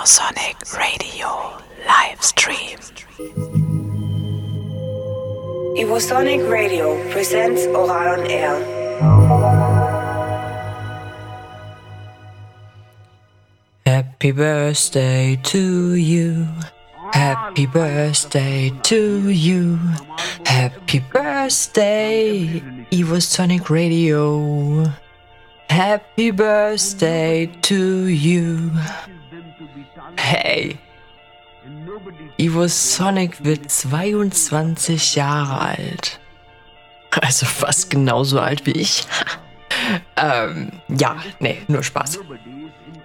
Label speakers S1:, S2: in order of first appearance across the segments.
S1: Evosonic Radio live stream.
S2: Evosonic Radio presents Oral on Air.
S3: Happy birthday to you. Happy birthday to you. Happy birthday, Evosonic Radio. Happy birthday to you. Hey, Evosonic wird 22 Jahre alt. Also fast genauso alt wie ich. ähm, ja, nee, nur Spaß.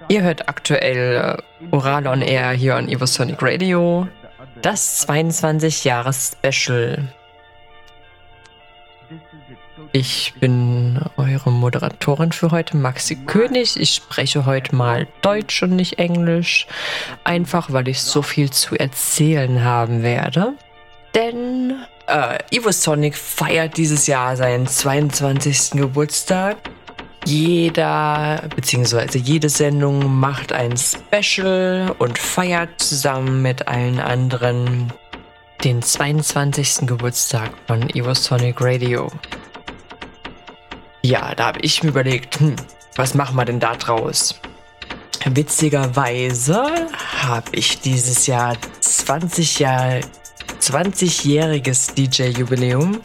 S3: Ihr hört aktuell äh, Oral on Air hier on Evosonic Radio. Das 22 Jahres Special. Ich bin eure Moderatorin für heute, Maxi König. Ich spreche heute mal Deutsch und nicht Englisch. Einfach weil ich so viel zu erzählen haben werde. Denn äh, Evosonic feiert dieses Jahr seinen 22. Geburtstag. Jeder bzw. jede Sendung macht ein Special und feiert zusammen mit allen anderen den 22. Geburtstag von Evosonic Radio. Ja, da habe ich mir überlegt, hm, was machen wir denn da draus? Witzigerweise habe ich dieses Jahr 20 Jahre 20-jähriges DJ-Jubiläum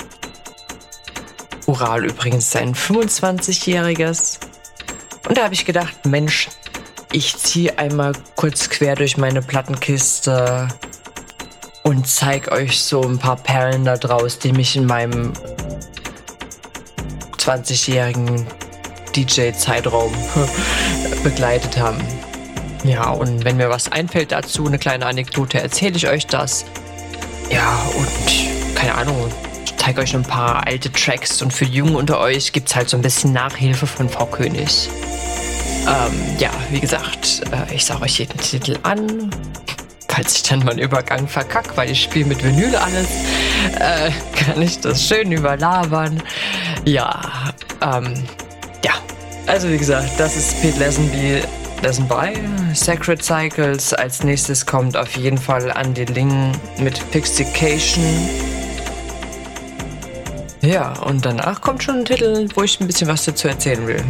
S3: Ural übrigens sein 25-jähriges. Und da habe ich gedacht, Mensch, ich ziehe einmal kurz quer durch meine Plattenkiste und zeige euch so ein paar Perlen da draus, die mich in meinem 20-jährigen DJ-Zeitraum begleitet haben. Ja, und wenn mir was einfällt dazu, eine kleine Anekdote, erzähle ich euch das. Ja, und keine Ahnung, zeige euch ein paar alte Tracks und für die Jungen unter euch gibt es halt so ein bisschen Nachhilfe von Frau König. Ähm, ja, wie gesagt, äh, ich sage euch jeden Titel an. Falls ich dann mal einen Übergang verkacke, weil ich spiele mit Vinyl alles, äh, kann ich das schön überlabern. Ja, ähm, ja. Also wie gesagt, das ist Pete Lesenby Lesson by Sacred Cycles. Als nächstes kommt auf jeden Fall Andy Ling mit Pixication. Ja, und danach kommt schon ein Titel, wo ich ein bisschen was dazu erzählen will.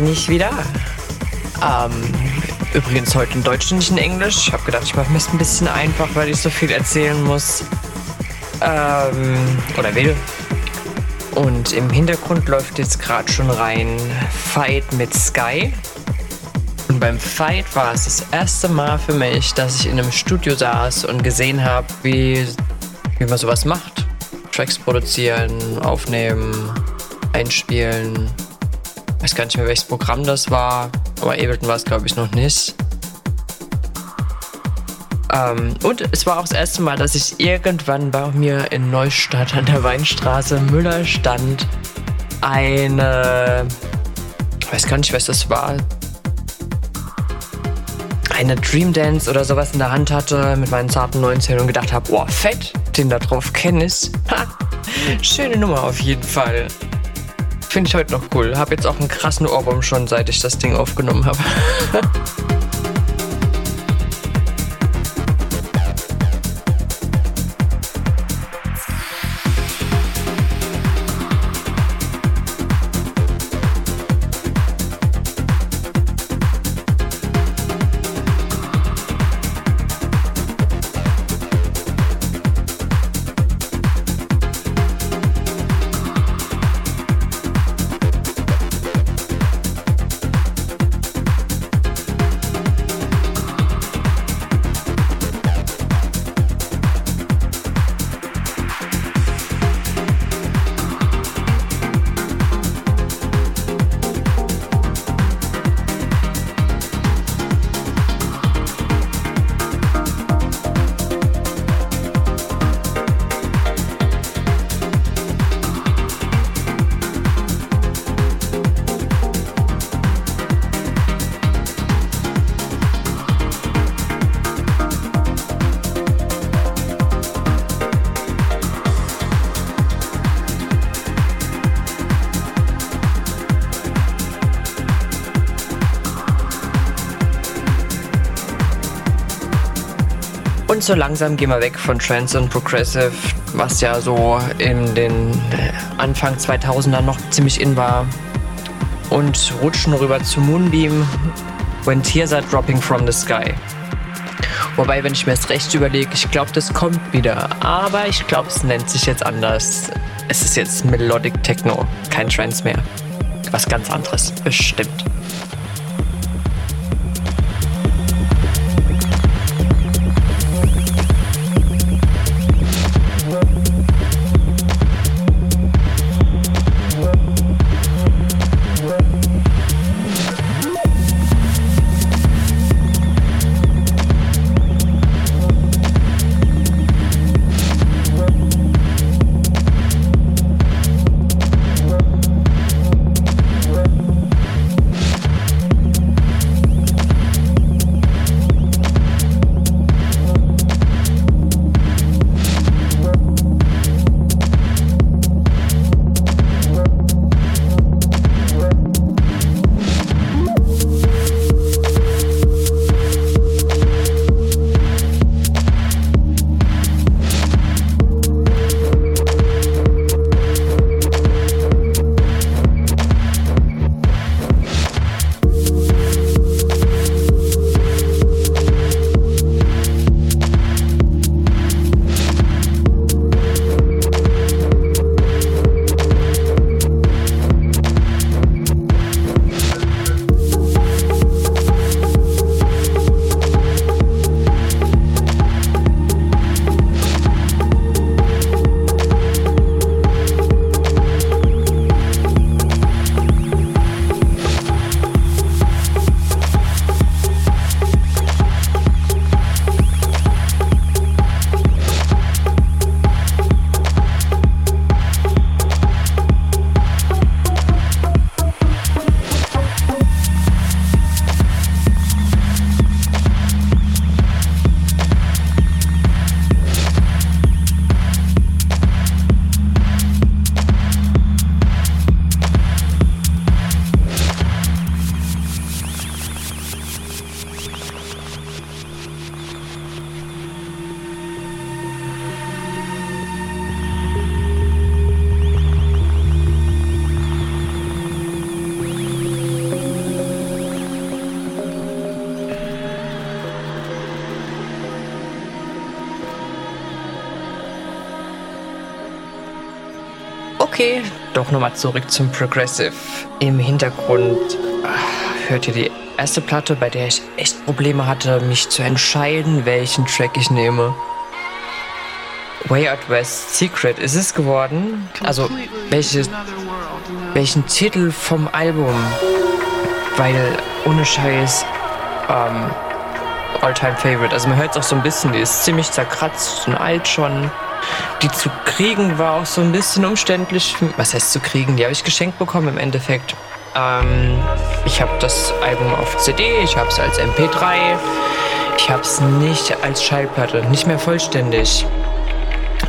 S3: Bin ich wieder. Ähm, übrigens heute in Deutsch und nicht in Englisch. Ich habe gedacht, ich mache mir es ein bisschen einfach, weil ich so viel erzählen muss. Ähm, oder will. Und im Hintergrund läuft jetzt gerade schon rein Fight mit Sky. Und beim Fight war es das erste Mal für mich, dass ich in einem Studio saß und gesehen habe, wie, wie man sowas macht. Tracks produzieren, aufnehmen, einspielen. Gar nicht mehr, welches Programm das war, aber Ableton war es, glaube ich, noch nicht. Ähm, und es war auch das erste Mal, dass ich irgendwann bei mir in Neustadt an der Weinstraße Müller stand. Eine. Ich weiß gar nicht, was das war. Eine Dream Dance oder sowas in der Hand hatte mit meinen zarten 19 und gedacht habe: Boah, fett, den da drauf kenne ich. Schöne Nummer auf jeden Fall. Finde ich heute noch cool. Hab jetzt auch einen krassen Ohrwurm schon, seit ich das Ding aufgenommen habe. so langsam gehen wir weg von Trance und Progressive, was ja so in den Anfang 2000er noch ziemlich in war. Und rutschen rüber zu Moonbeam, When Tears Are Dropping from the Sky. Wobei, wenn ich mir das recht überlege, ich glaube, das kommt wieder. Aber ich glaube, es nennt sich jetzt anders. Es ist jetzt Melodic Techno, kein Trance mehr. Was ganz anderes, bestimmt. Doch nochmal zurück zum Progressive. Im Hintergrund ah, hört ihr die erste Platte, bei der ich echt Probleme hatte, mich zu entscheiden, welchen Track ich nehme. Way Out West Secret ist es geworden. Also, welches, welchen Titel vom Album? Weil, ohne Scheiß, ähm, All-Time Favorite. Also man hört es auch so ein bisschen, die ist ziemlich zerkratzt und alt schon. Die zu kriegen war auch so ein bisschen umständlich. Was heißt zu kriegen? Die habe ich geschenkt bekommen im Endeffekt. Ähm, ich habe das Album auf CD, ich habe es als MP3. Ich habe es nicht als Schallplatte, nicht mehr vollständig.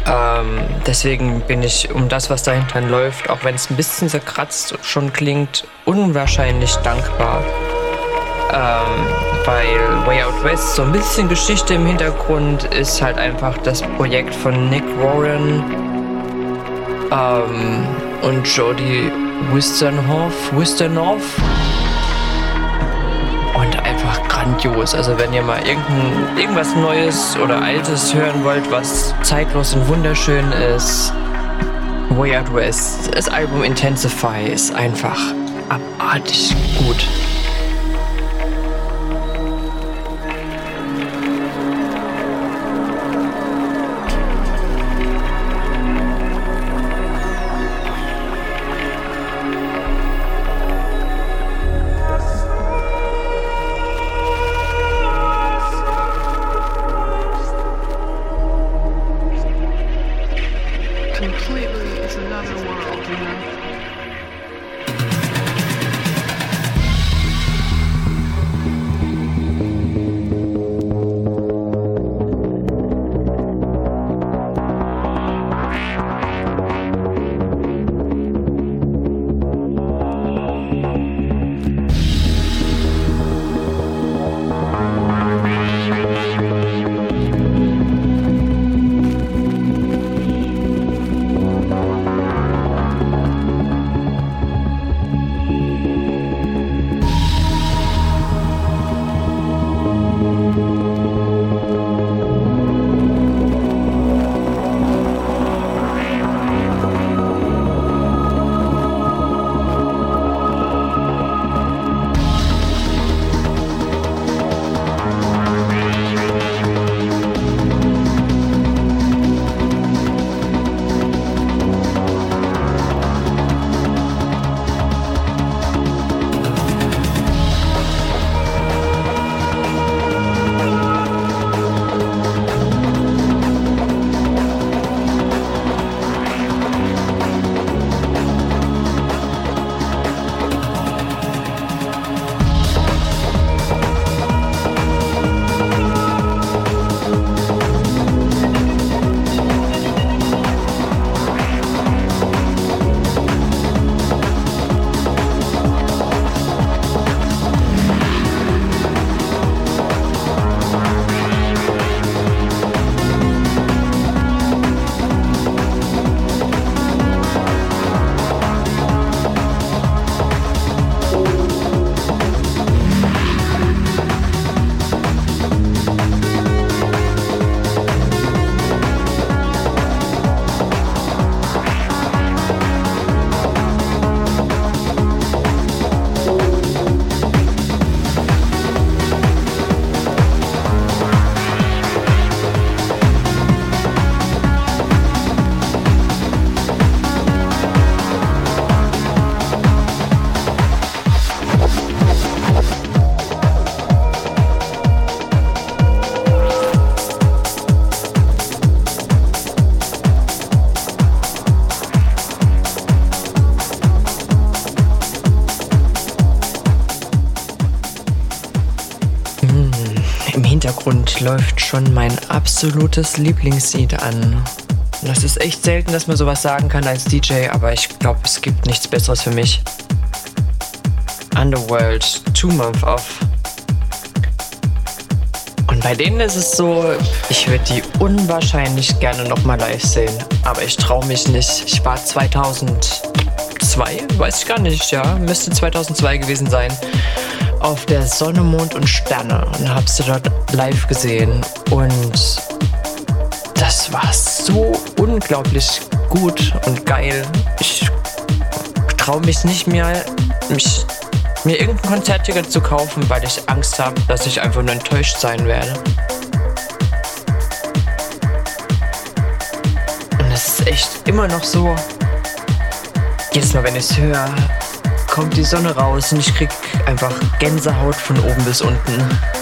S3: Ähm, deswegen bin ich um das, was dahinter läuft, auch wenn es ein bisschen zerkratzt schon klingt, unwahrscheinlich dankbar. Ähm, weil Way Out West so ein bisschen Geschichte im Hintergrund ist halt einfach das Projekt von Nick Warren ähm, und Jodie Wisternoff. Wisternoff. Und einfach grandios. Also wenn ihr mal irgendwas Neues oder Altes hören wollt, was zeitlos und wunderschön ist, Way Out West, das Album Intensify ist einfach abartig gut. Läuft schon mein absolutes Lieblingslied an. Das ist echt selten, dass man sowas sagen kann als DJ, aber ich glaube, es gibt nichts Besseres für mich. Underworld, Two Month Off. Und bei denen ist es so, ich würde die unwahrscheinlich gerne nochmal live sehen. Aber ich traue mich nicht. Ich war 2002, weiß ich gar nicht, ja, müsste 2002 gewesen sein auf der Sonne, Mond und Sterne und habe sie dort live gesehen. Und das war so unglaublich gut und geil. Ich traue mich nicht mehr, mich, mir irgendein Konzertticket zu kaufen, weil ich Angst habe, dass ich einfach nur enttäuscht sein werde. Und es ist echt immer noch so, jedes Mal, wenn ich es höre, kommt die Sonne raus und ich krieg einfach Gänsehaut von oben bis unten.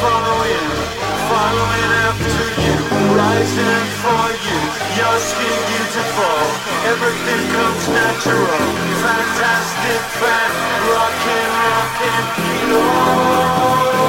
S3: following, following after you, rising for you, your skin beautiful, everything comes natural, fantastic fan, rockin', rockin', you know.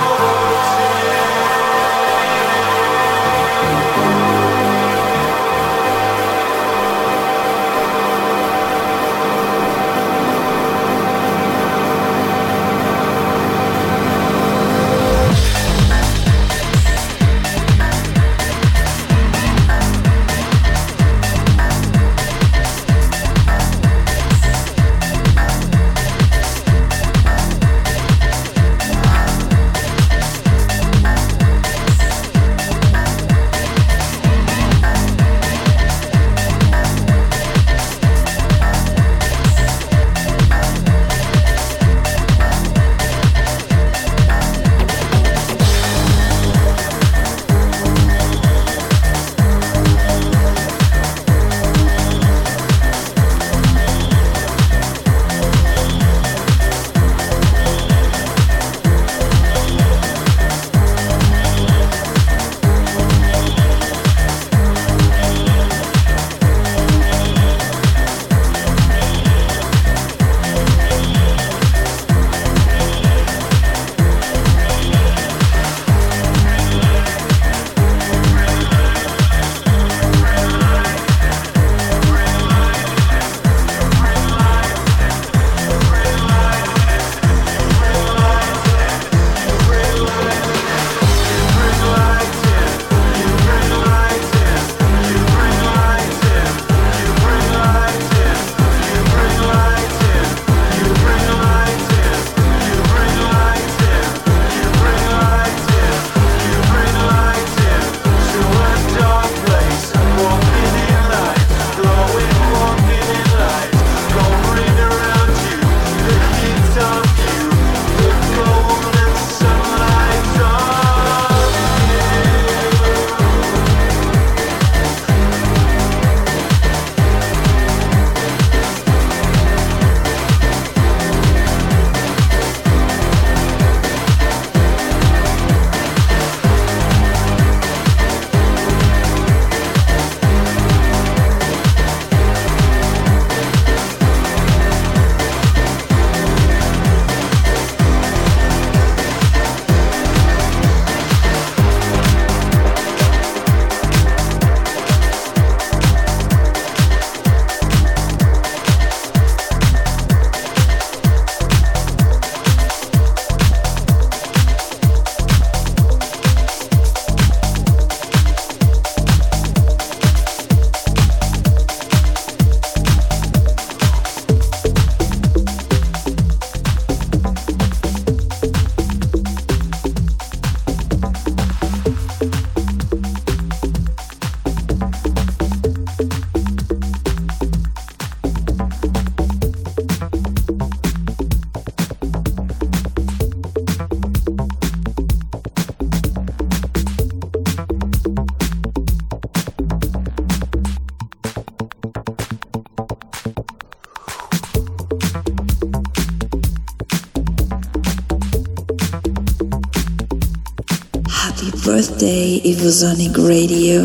S4: Happy birthday, Evosonic Radio.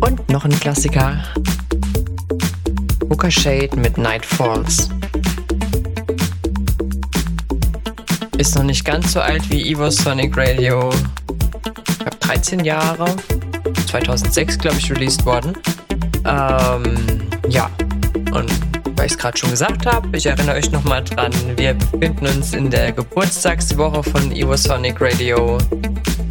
S3: Und noch ein Klassiker. Booker Shade mit Night Falls. Ist noch nicht ganz so alt wie Evo Sonic Radio. Ich glaube 13 Jahre. 2006, glaube ich, released worden. Ähm, ja. Und weil ich es gerade schon gesagt habe, ich erinnere euch nochmal dran, wir befinden uns in der Geburtstagswoche von Evo Sonic Radio.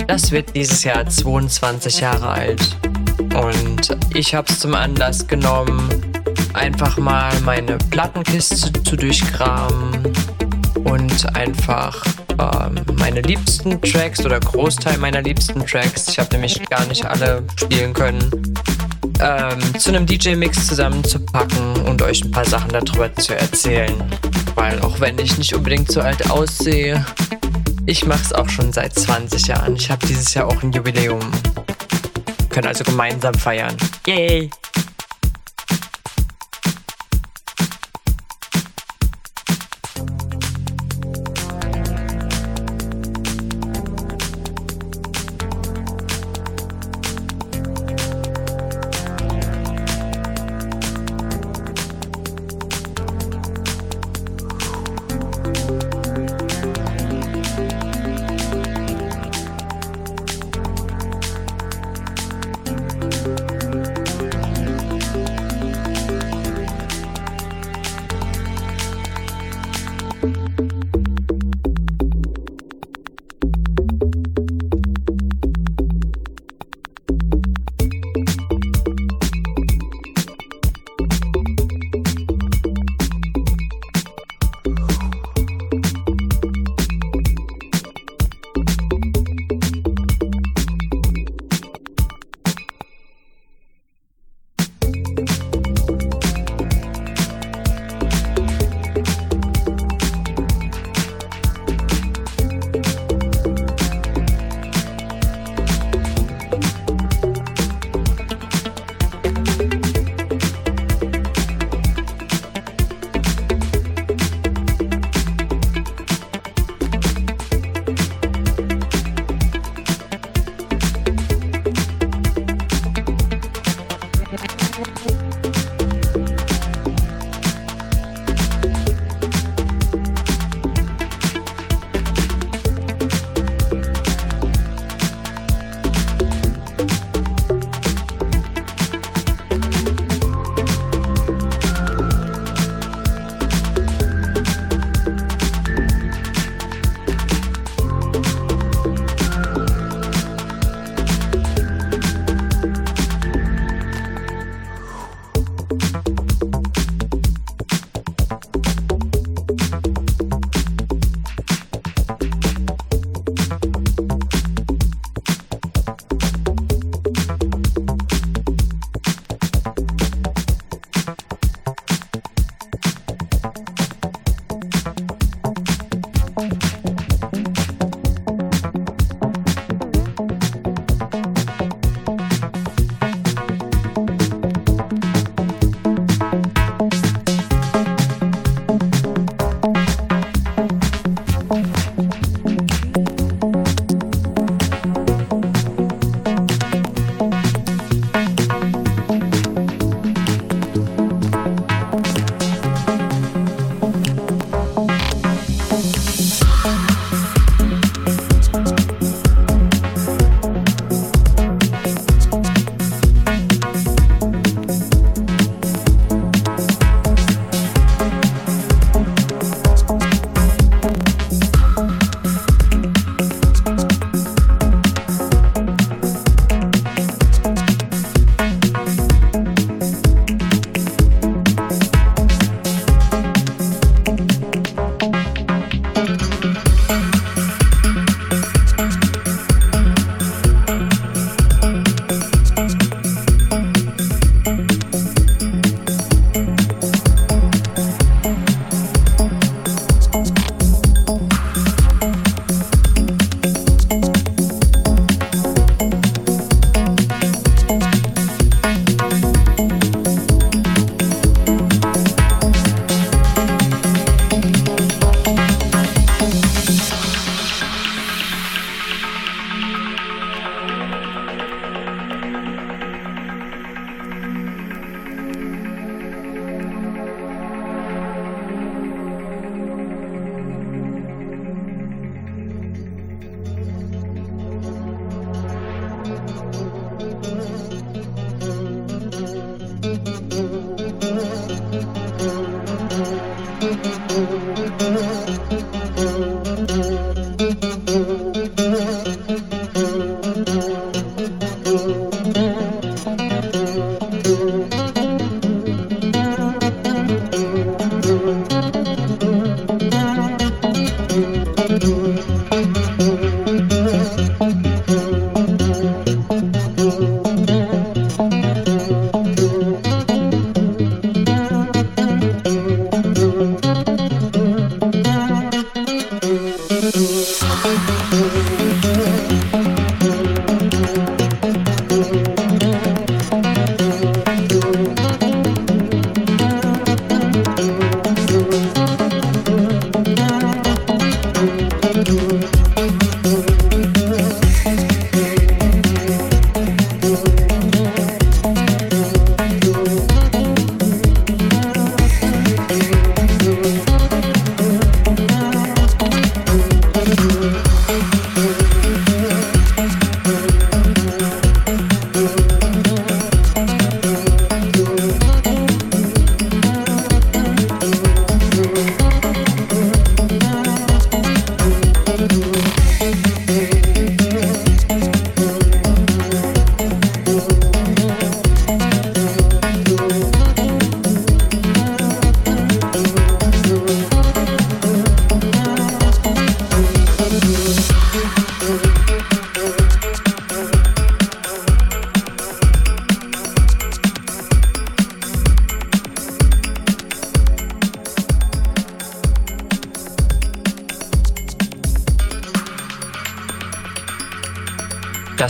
S3: Das wird dieses Jahr 22 Jahre alt. Und ich habe es zum Anlass genommen, einfach mal meine Plattenkiste zu durchgraben und einfach meine liebsten Tracks oder Großteil meiner liebsten Tracks, ich habe nämlich gar nicht alle spielen können, ähm, zu einem DJ-Mix zusammenzupacken und euch ein paar Sachen darüber zu erzählen. Weil auch wenn ich nicht unbedingt so alt aussehe, ich mache es auch schon seit 20 Jahren. Ich habe dieses Jahr auch ein Jubiläum können also gemeinsam feiern. Yay!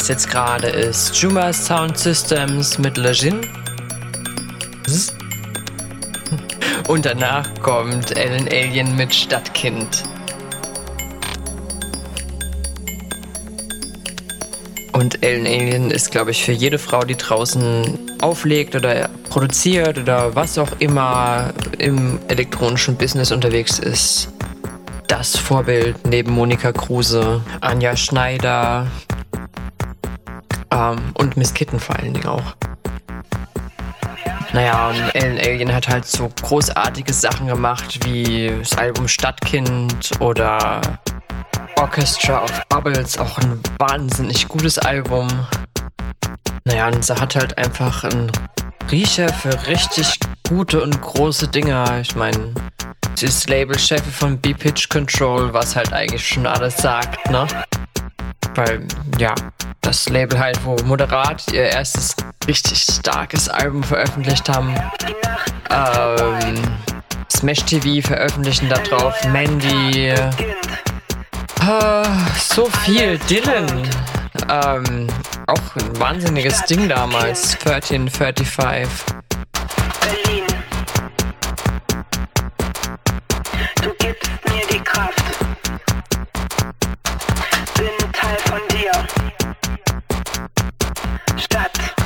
S3: Das jetzt gerade ist Juma Sound Systems mit Le Gin. Und danach kommt Ellen Alien mit Stadtkind. Und Ellen Alien ist, glaube ich, für jede Frau, die draußen auflegt oder produziert oder was auch immer im elektronischen Business unterwegs ist, das Vorbild neben Monika Kruse, Anja Schneider ähm, und Miss Kitten vor allen Dingen auch. Naja, und Ellen Alien hat halt so großartige Sachen gemacht wie das Album Stadtkind oder Orchestra of Bubbles, auch ein wahnsinnig gutes Album. Naja, und sie hat halt einfach einen Riecher für richtig gute und große Dinger. Ich meine, sie ist Labelchefin von B-Pitch Control, was halt eigentlich schon alles sagt, ne? Weil, ja, das Label halt, wo Moderat ihr erstes richtig starkes Album veröffentlicht haben. Ähm, Smash TV veröffentlichen da drauf, Mandy, Uh, so viel. Dylan. Ähm, auch ein wahnsinniges Ding damals. 1335.
S5: Berlin. Du gibst mir die Kraft. Stadtkind.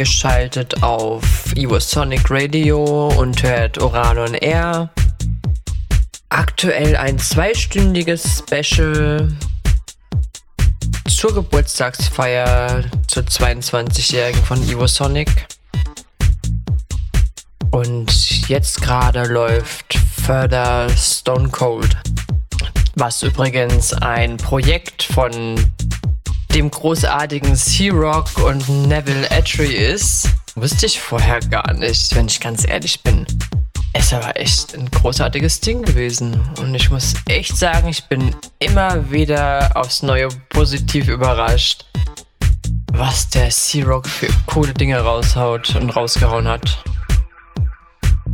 S3: Eingeschaltet auf Sonic Radio und hört Oran on Air. Aktuell ein zweistündiges Special zur Geburtstagsfeier zur 22-Jährigen von Ivo Sonic. Und jetzt gerade läuft Further Stone Cold, was übrigens ein Projekt von dem großartigen Sea-Rock und Neville Atry ist. Wusste ich vorher gar nicht, wenn ich ganz ehrlich bin. Es war echt ein großartiges Ding gewesen. Und ich muss echt sagen, ich bin immer wieder aufs Neue positiv überrascht, was der Sea-Rock für coole Dinge raushaut und rausgehauen hat.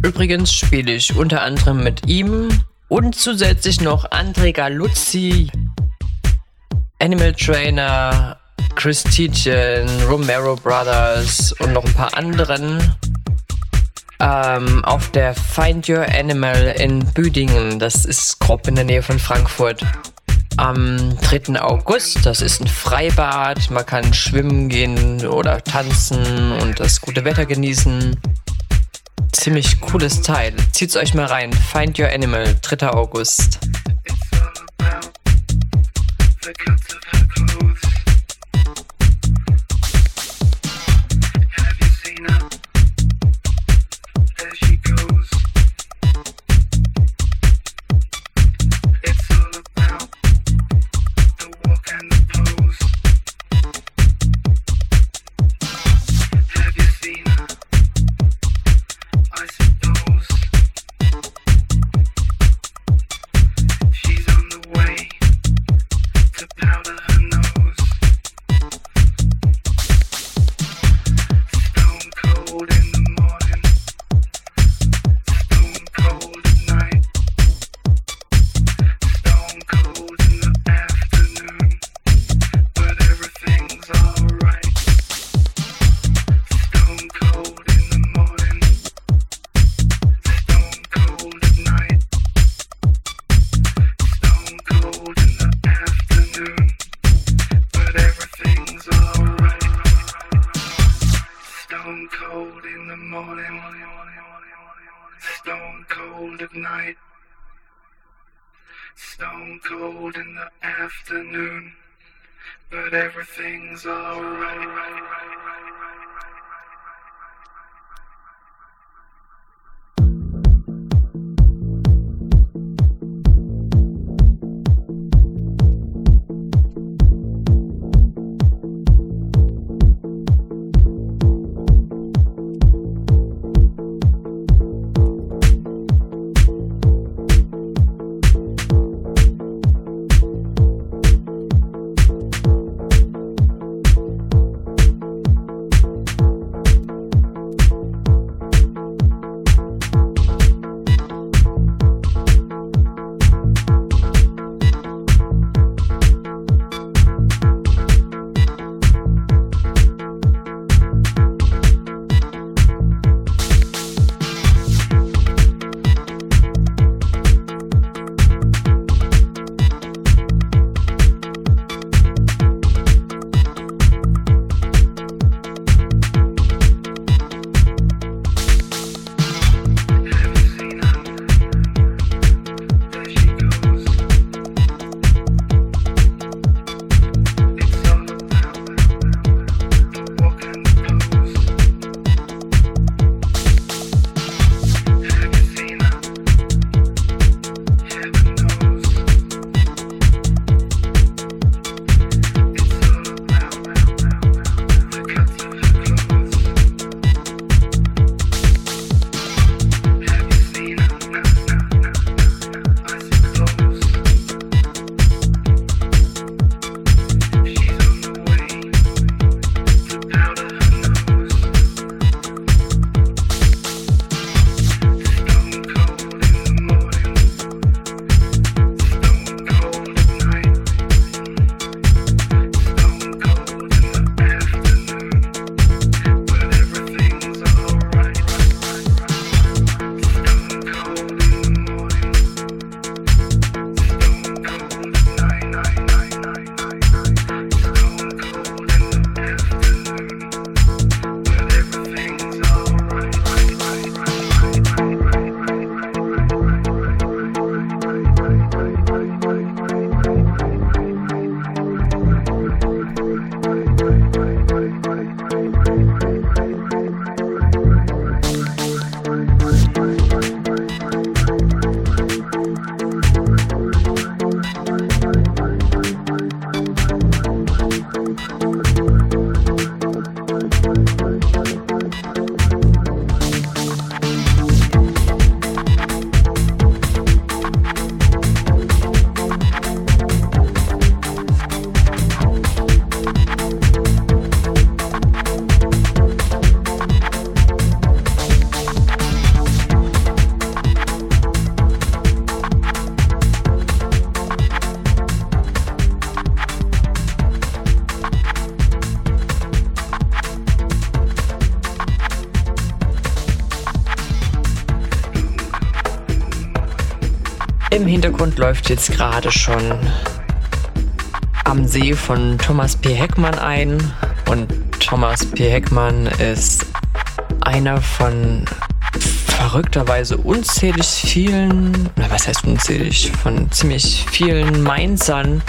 S3: Übrigens spiele ich unter anderem mit ihm und zusätzlich noch André Galuzzi, Animal Trainer, Chris Tietjen, Romero Brothers und noch ein paar anderen ähm, auf der Find Your Animal in Büdingen. Das ist grob in der Nähe von Frankfurt. Am 3. August, das ist ein Freibad. Man kann schwimmen gehen oder tanzen und das gute Wetter genießen. Ziemlich cooles Teil. Zieht's euch mal rein. Find Your Animal, 3. August. The cuts of afternoon, but everything's alright. Im Hintergrund läuft jetzt gerade schon am See von Thomas P. Heckmann ein. Und Thomas P. Heckmann ist einer von verrückterweise unzählig vielen, na was heißt unzählig, von ziemlich vielen Mainzern,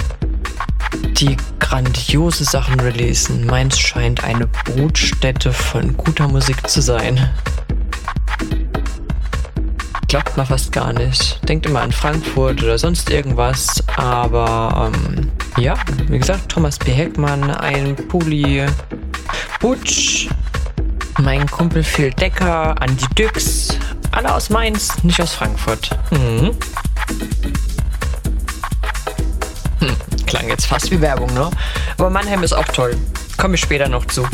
S3: die grandiose Sachen releasen. Mainz scheint eine Brutstätte von guter Musik zu sein. Glaubt man fast gar nicht. Denkt immer an Frankfurt oder sonst irgendwas. Aber ähm, ja, wie gesagt, Thomas P. Heckmann, ein Pulli, Butch, mein Kumpel Phil Decker, Andi Düx, alle aus Mainz, nicht aus Frankfurt. Mhm. Hm, klang jetzt fast wie Werbung, ne? Aber Mannheim ist auch toll. Komme ich später noch zu.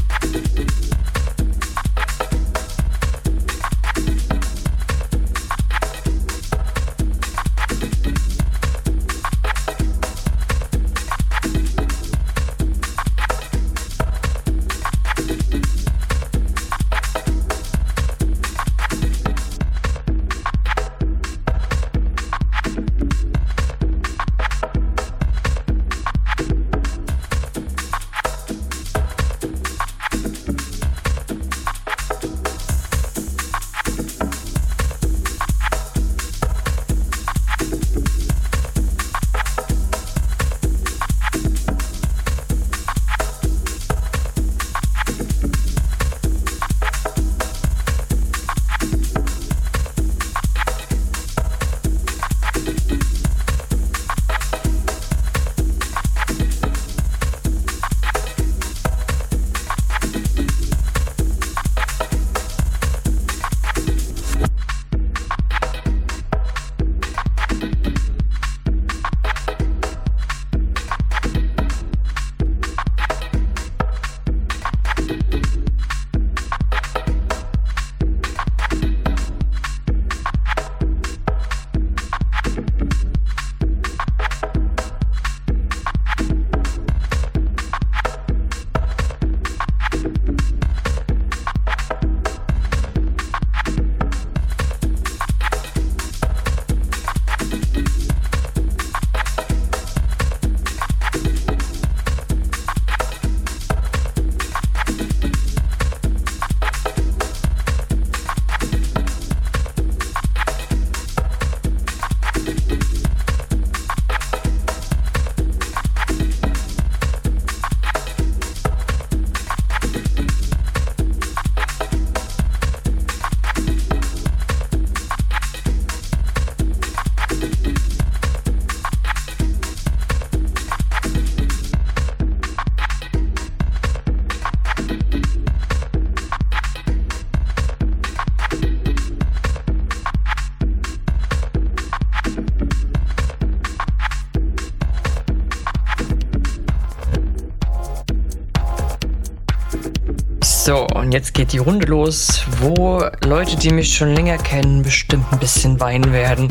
S3: Jetzt geht die Runde los, wo Leute, die mich schon länger kennen, bestimmt ein bisschen weinen werden,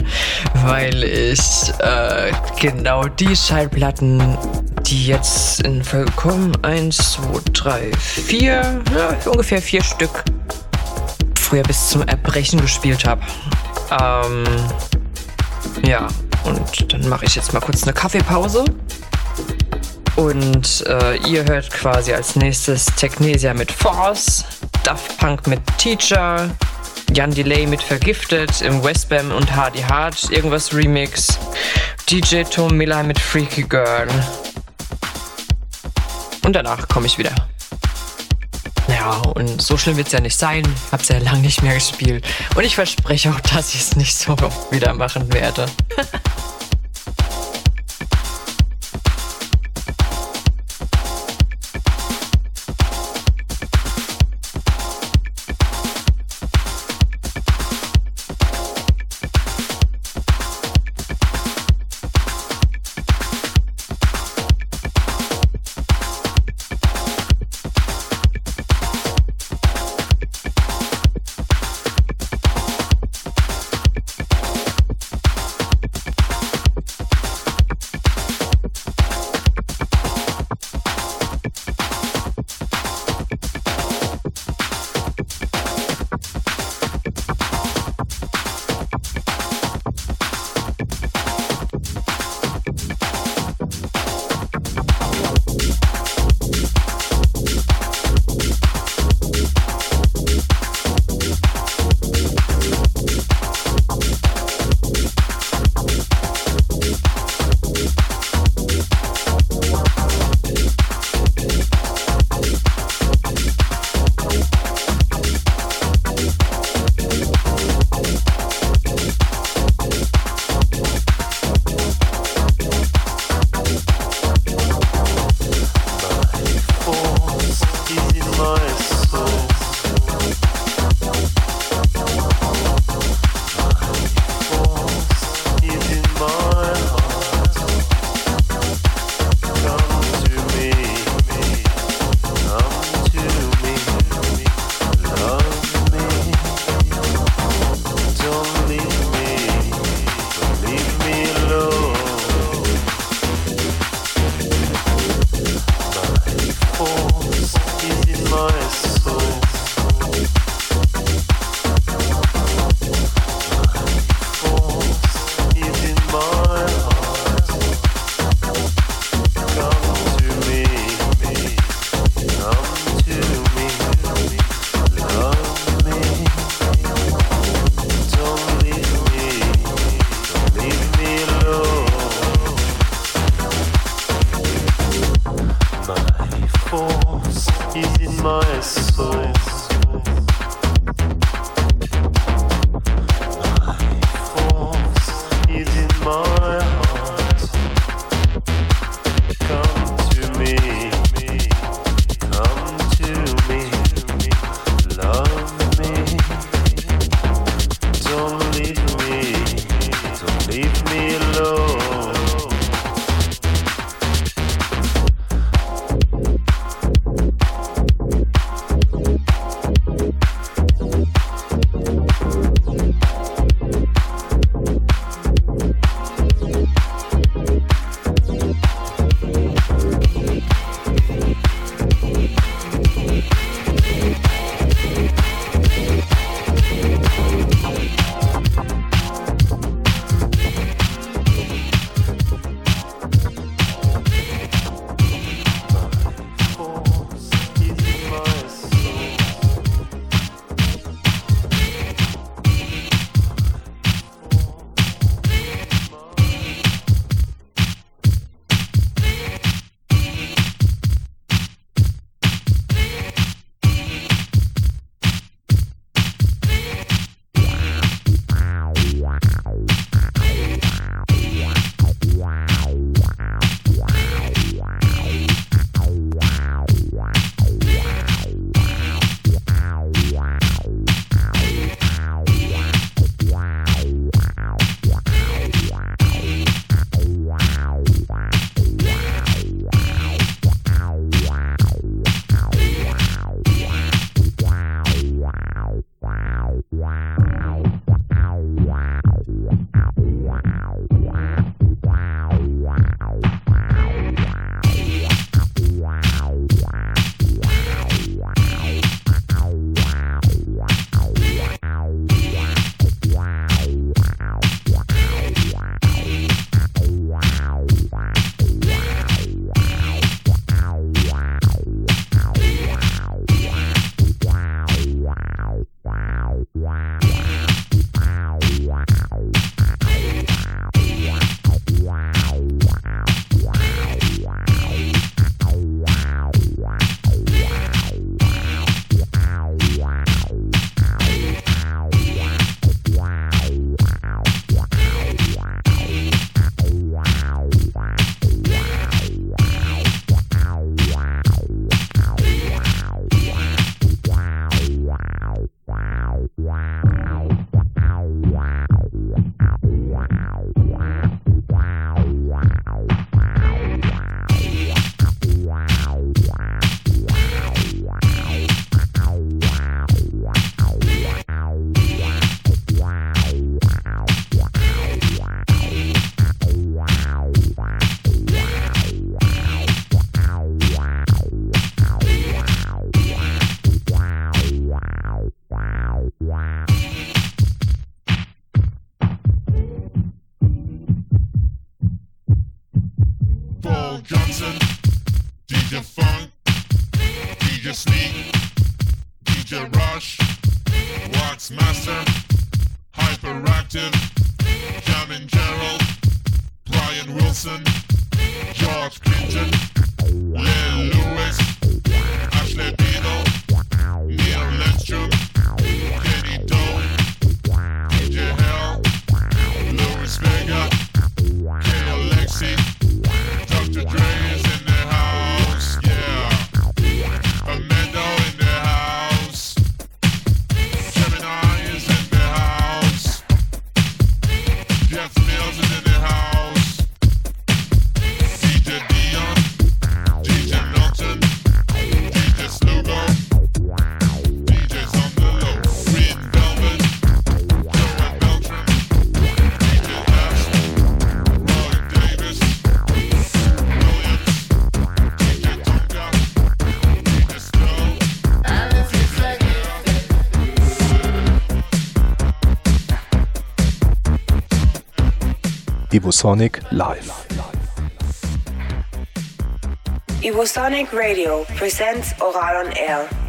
S3: weil ich äh, genau die Schallplatten, die jetzt in Folge kommen, 1, 2, 3, 4, ja, ungefähr vier Stück, früher bis zum Erbrechen gespielt habe. Ähm, ja, und dann mache ich jetzt mal kurz eine Kaffeepause. Und äh, ihr hört quasi als nächstes Technesia mit Force, Daft Punk mit Teacher, Jan Delay mit Vergiftet, im Westbam und Hardy Hard irgendwas Remix, DJ Tom Miller mit Freaky Girl. Und danach komme ich wieder. Ja, und so schlimm wird es ja nicht sein. Hab's ja lange nicht mehr gespielt. Und ich verspreche auch, dass ich es nicht so oft wieder machen werde.
S6: Evosonic live.
S1: Evosonic Radio presents Oral on Air.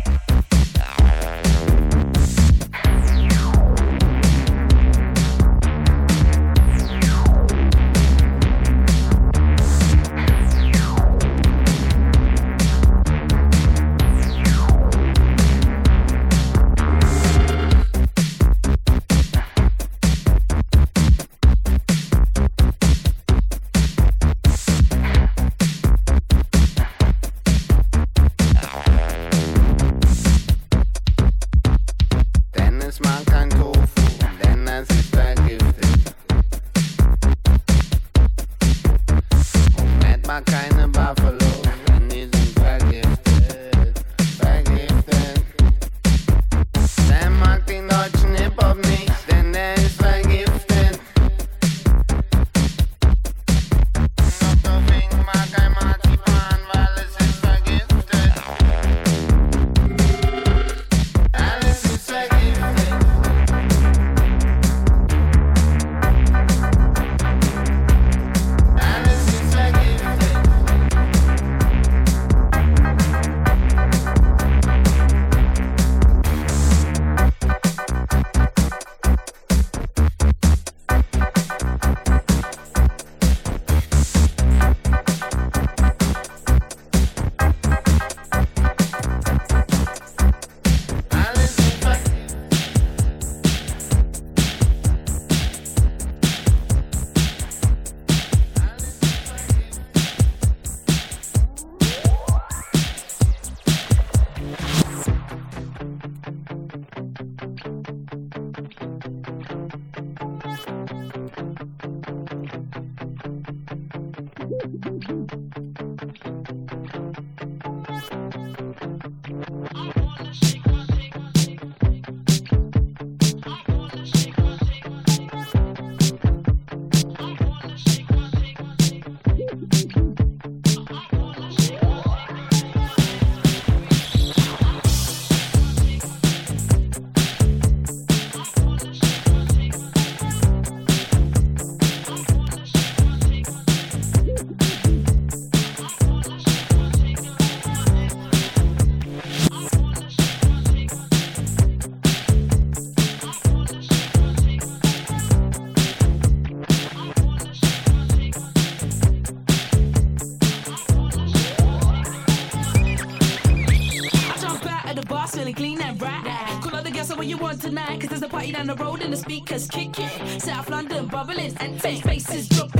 S7: Want tonight? Cause there's a party down the road and the speakers kicking. South London bubbling and face faces dropping,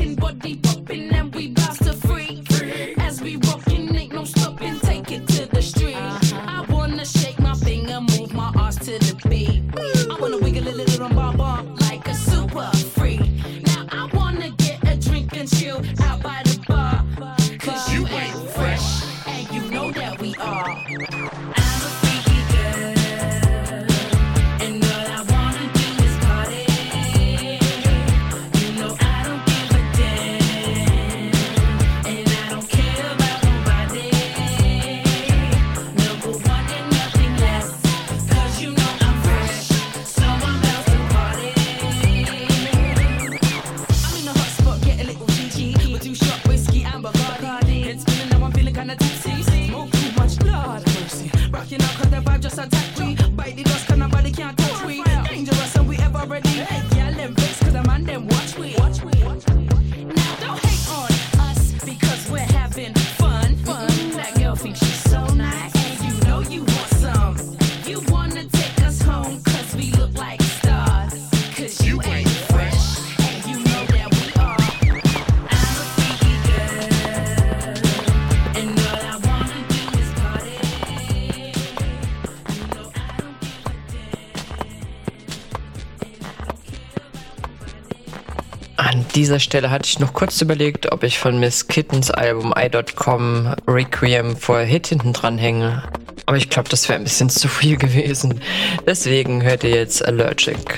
S3: dieser Stelle hatte ich noch kurz überlegt, ob ich von Miss Kittens Album I.com Requiem for Hit hinten dran hänge. Aber ich glaube, das wäre ein bisschen zu viel gewesen. Deswegen hört ihr jetzt Allergic.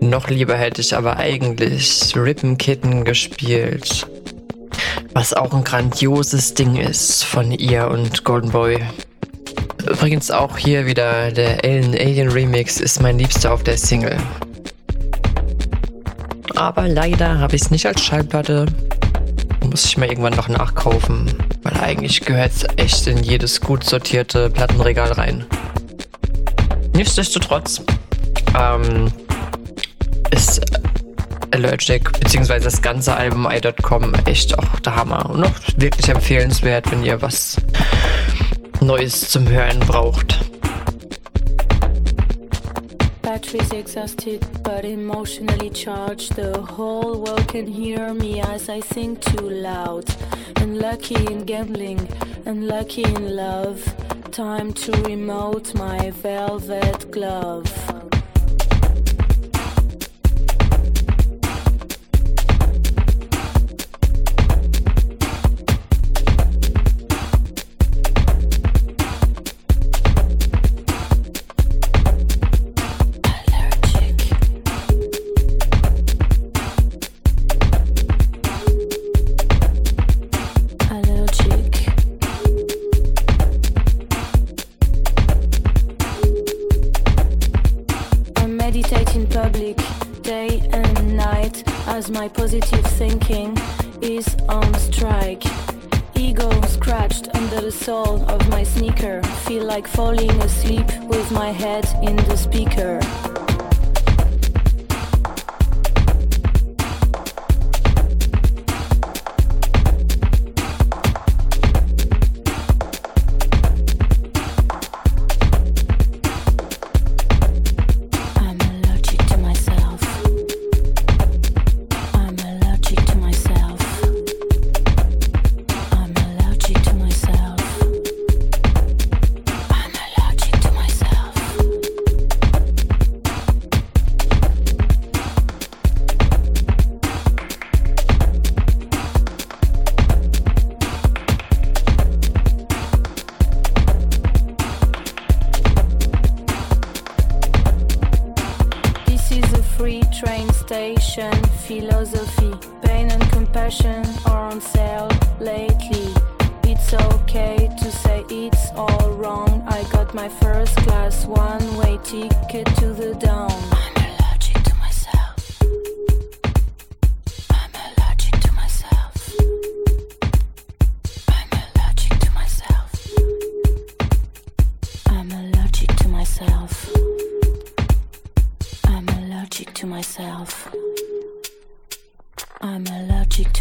S3: Noch lieber hätte ich aber eigentlich Ribbon Kitten gespielt. Was auch ein grandioses Ding ist von ihr und Golden Boy. Übrigens auch hier wieder der Alien Alien Remix ist mein liebster auf der Single. Aber leider habe ich es nicht als Schallplatte. Muss ich mal irgendwann noch nachkaufen. Weil eigentlich gehört es echt in jedes gut sortierte Plattenregal rein. Nichtsdestotrotz ähm, ist Allergic beziehungsweise das ganze Album i.com echt auch der Hammer und auch wirklich empfehlenswert, wenn ihr was Neues zum Hören braucht.
S8: Batteries exhausted but emotionally charged. The whole world can hear me as I sing too loud. Unlucky in gambling, unlucky in love. Time to remote my velvet glove. My positive thinking is on strike. Ego scratched under the sole of my sneaker. Feel like falling asleep with my head in the speaker.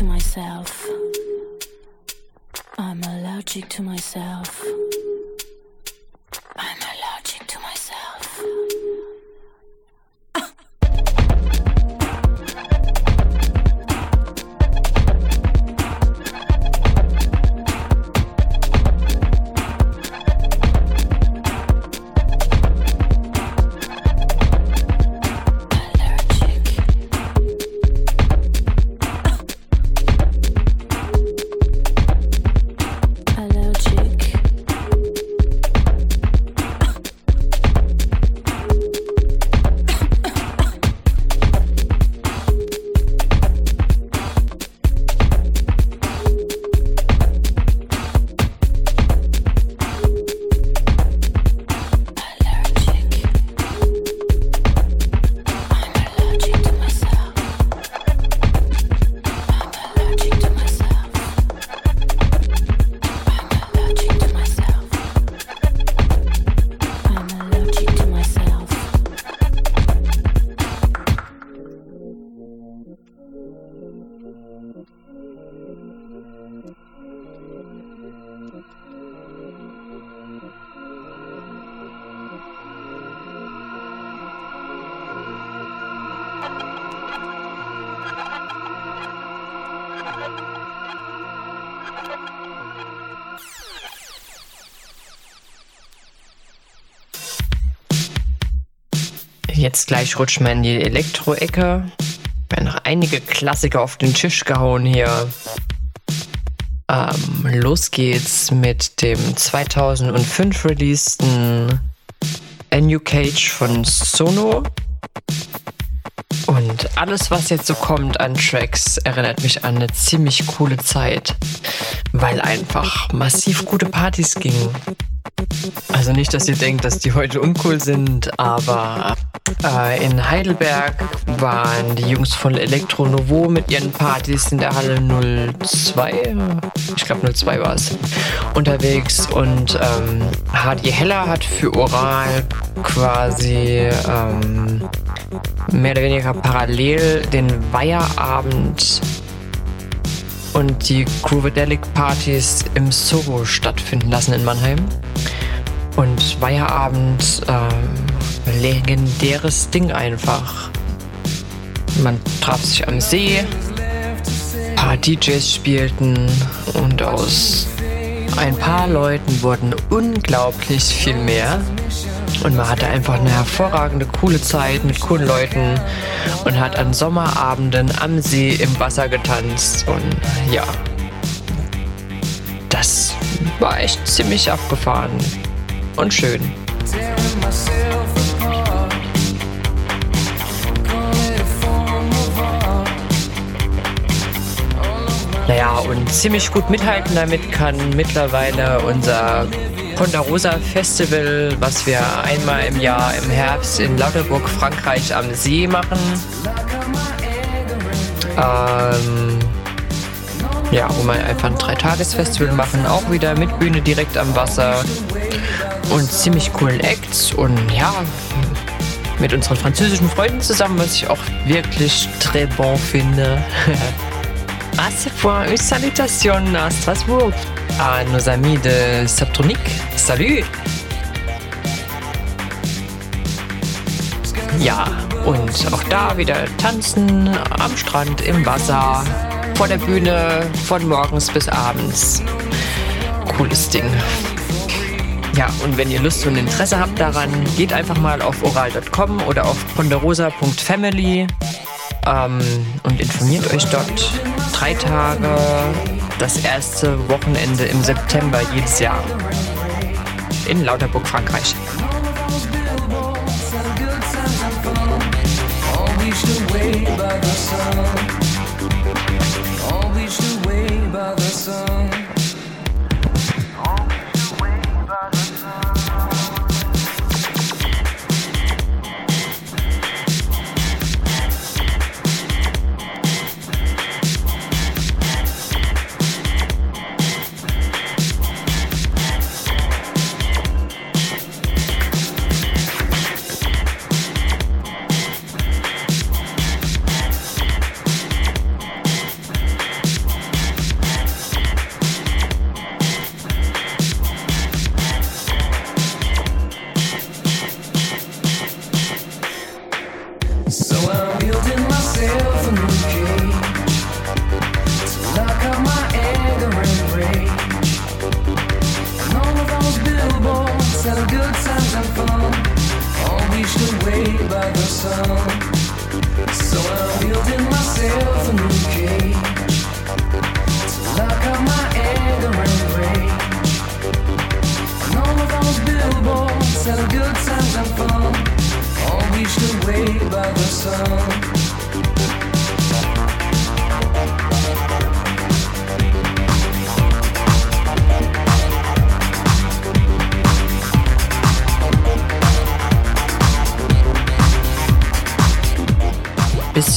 S8: To myself. I'm allergic to myself.
S3: Gleich rutschen wir in die Elektro-Ecke. Wir haben noch einige Klassiker auf den Tisch gehauen hier. Ähm, los geht's mit dem 2005 releaseden A New Cage von Sono. Und alles, was jetzt so kommt an Tracks, erinnert mich an eine ziemlich coole Zeit, weil einfach massiv gute Partys gingen. Also nicht, dass ihr denkt, dass die heute uncool sind, aber in Heidelberg waren die Jungs von Elektro Novo mit ihren Partys in der Halle 02, ich glaube 02 war es, unterwegs und ähm, HDI Heller hat für Oral quasi ähm, mehr oder weniger parallel den Weiherabend und die Groovedelic Partys im Soho stattfinden lassen in Mannheim. Und Weiherabend, ähm, legendäres Ding einfach. Man traf sich am See, ein paar DJs spielten und aus ein paar Leuten wurden unglaublich viel mehr. Und man hatte einfach eine hervorragende, coole Zeit mit coolen Leuten und hat an Sommerabenden am See im Wasser getanzt. Und ja, das war echt ziemlich abgefahren und schön. Naja, und ziemlich gut mithalten damit kann mittlerweile unser Ponderosa Festival, was wir einmal im Jahr im Herbst in Lauterburg, Frankreich am See machen. Ähm, ja, wo wir einfach ein Dreitagesfestival machen, auch wieder mit Bühne direkt am Wasser und ziemlich coolen Acts und ja, mit unseren französischen Freunden zusammen, was ich auch wirklich très bon finde. à ce point, une salutation à Strasbourg à nos amis de Subtronic. Salut! Ja, und auch da wieder tanzen am Strand, im Wasser, vor der Bühne, von morgens bis abends. Cooles Ding. Ja, und wenn ihr Lust und Interesse habt daran, geht einfach mal auf oral.com oder auf ponderosa.family ähm, und informiert euch dort. Drei Tage, das erste Wochenende im September jedes Jahr. In Lauterburg, Frankreich.
S2: So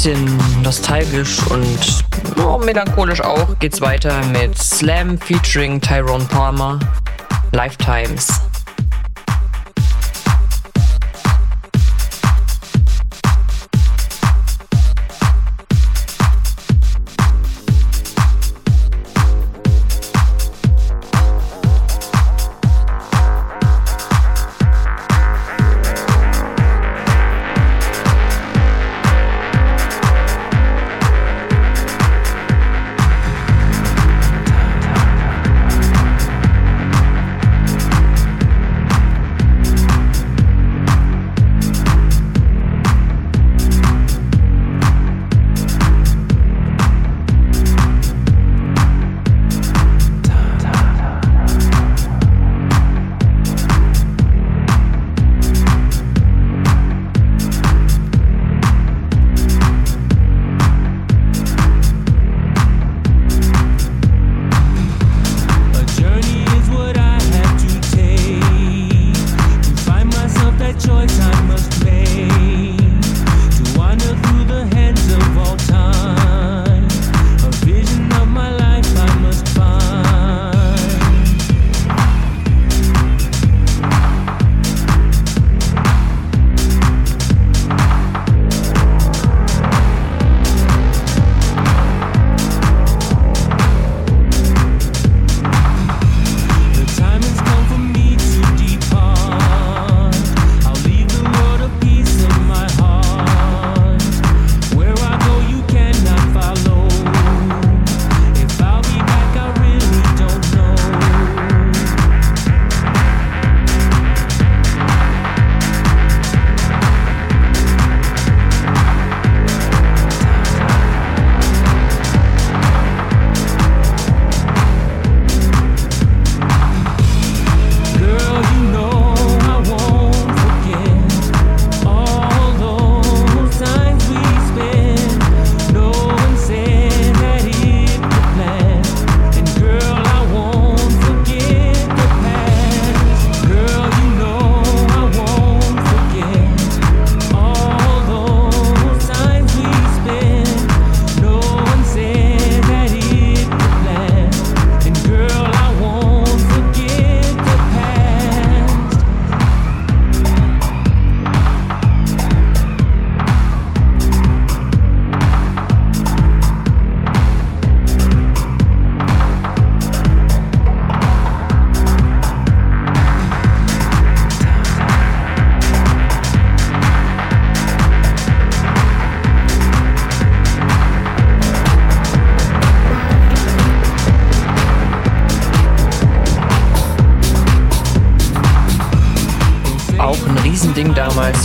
S3: Bisschen nostalgisch und oh, melancholisch auch geht's weiter mit Slam featuring Tyrone Palmer. Lifetimes.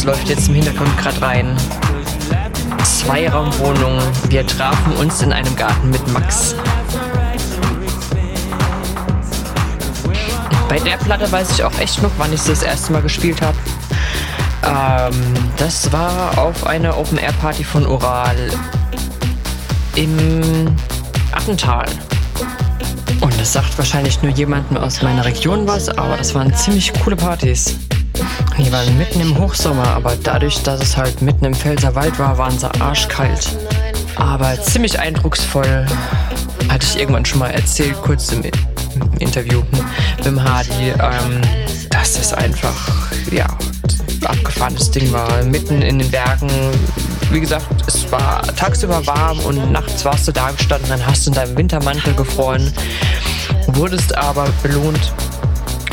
S3: Läuft jetzt im Hintergrund gerade rein. Zweiraumwohnung. Wir trafen uns in einem Garten mit Max. Bei der Platte weiß ich auch echt noch, wann ich sie das erste Mal gespielt habe. Ähm, das war auf einer Open-Air-Party von Oral im Attental. Und das sagt wahrscheinlich nur jemandem aus meiner Region was, aber das waren ziemlich coole Partys. Die waren mitten im Hochsommer, aber dadurch, dass es halt mitten im Pfälzerwald war, waren sie arschkalt. Aber ziemlich eindrucksvoll. Hatte ich irgendwann schon mal erzählt, kurz im, im Interview mit dem Hardy, ähm, dass das einfach, ja, abgefahrenes Ding war. Mitten in den Bergen. Wie gesagt, es war tagsüber warm und nachts warst du da gestanden, dann hast du in deinem Wintermantel gefroren, wurdest aber belohnt,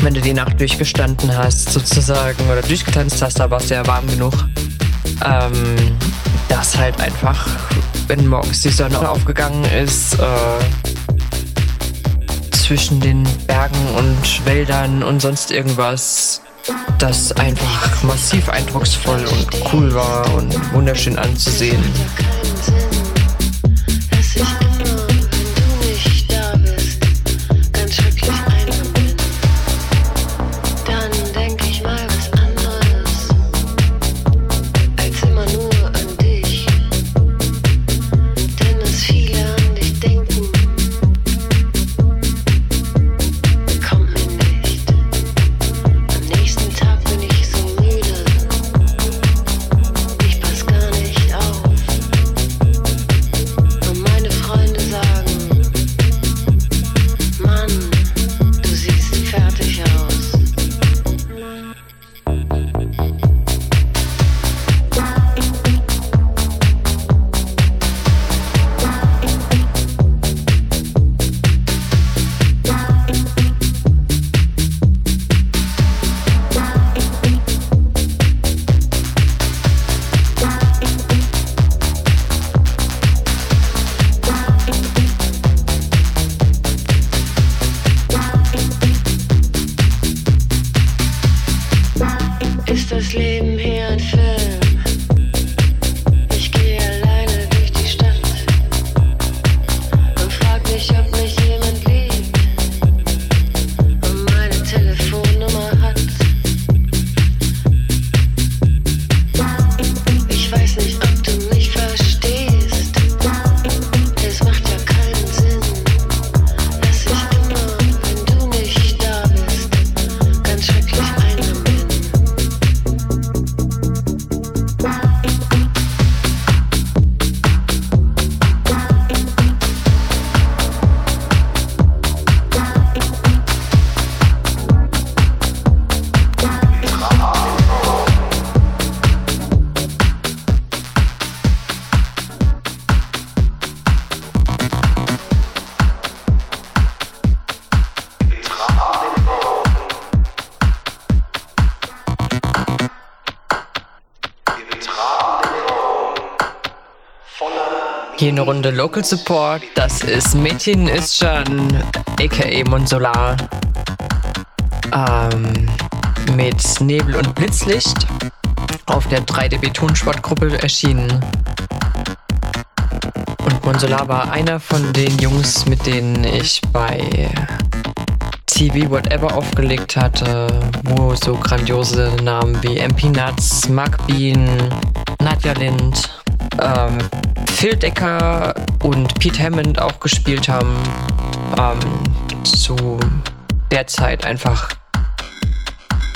S3: wenn du die Nacht durchgestanden hast, sozusagen, oder durchgetanzt hast, da warst du ja warm genug. Ähm, dass halt einfach, wenn morgens die Sonne aufgegangen ist, äh, zwischen den Bergen und Wäldern und sonst irgendwas, das einfach massiv eindrucksvoll und cool war und wunderschön anzusehen.
S9: Hier
S3: eine Runde Local Support. Das ist Metin Iscan, aka Monsolar. Ähm, mit Nebel und Blitzlicht auf der 3DB Tonsportgruppe erschienen. Und Monsolar war einer von den Jungs, mit denen ich bei TV Whatever aufgelegt hatte, wo so grandiose Namen wie MP Nuts, Mark Bean, Nadja Lind, ähm, Phil Decker und Pete Hammond auch gespielt haben. Ähm, zu der Zeit einfach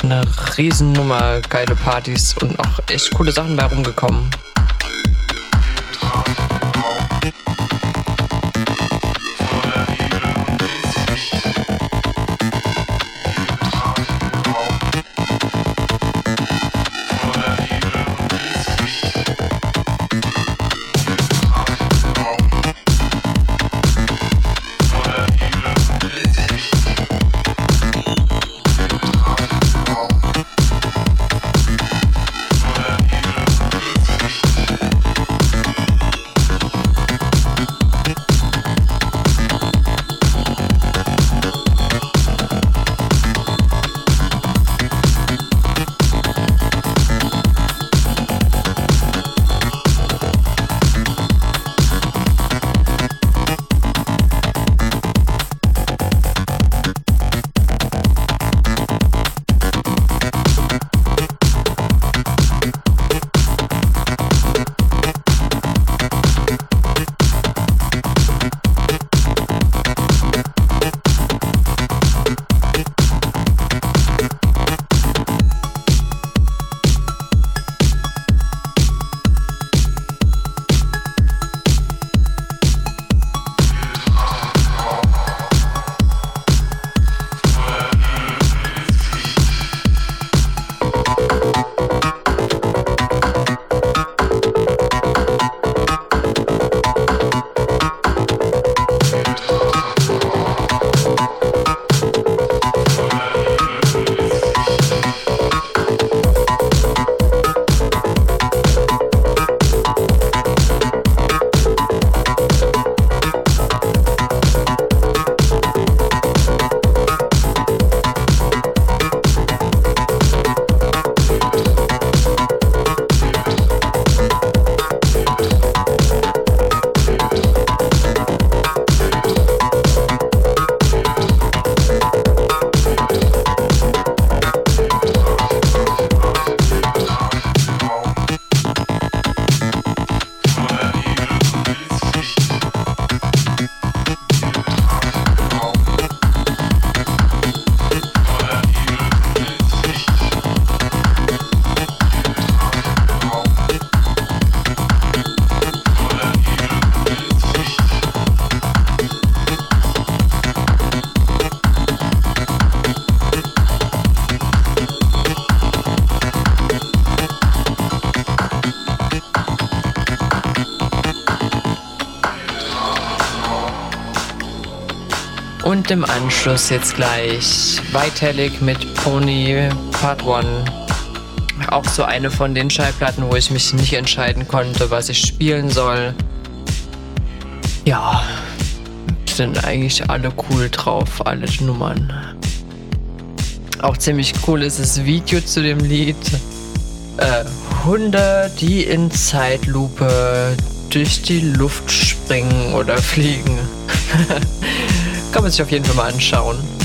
S3: eine Riesennummer, geile Partys und auch echt coole Sachen bei rumgekommen. Im Anschluss jetzt gleich Vitalik mit Pony Part 1. Auch so eine von den Schallplatten, wo ich mich nicht entscheiden konnte, was ich spielen soll. Ja, sind eigentlich alle cool drauf, alle Nummern. Auch ziemlich cool ist das Video zu dem Lied. Äh, Hunde, die in Zeitlupe durch die Luft springen oder fliegen. Kann man sich auf jeden Fall mal anschauen.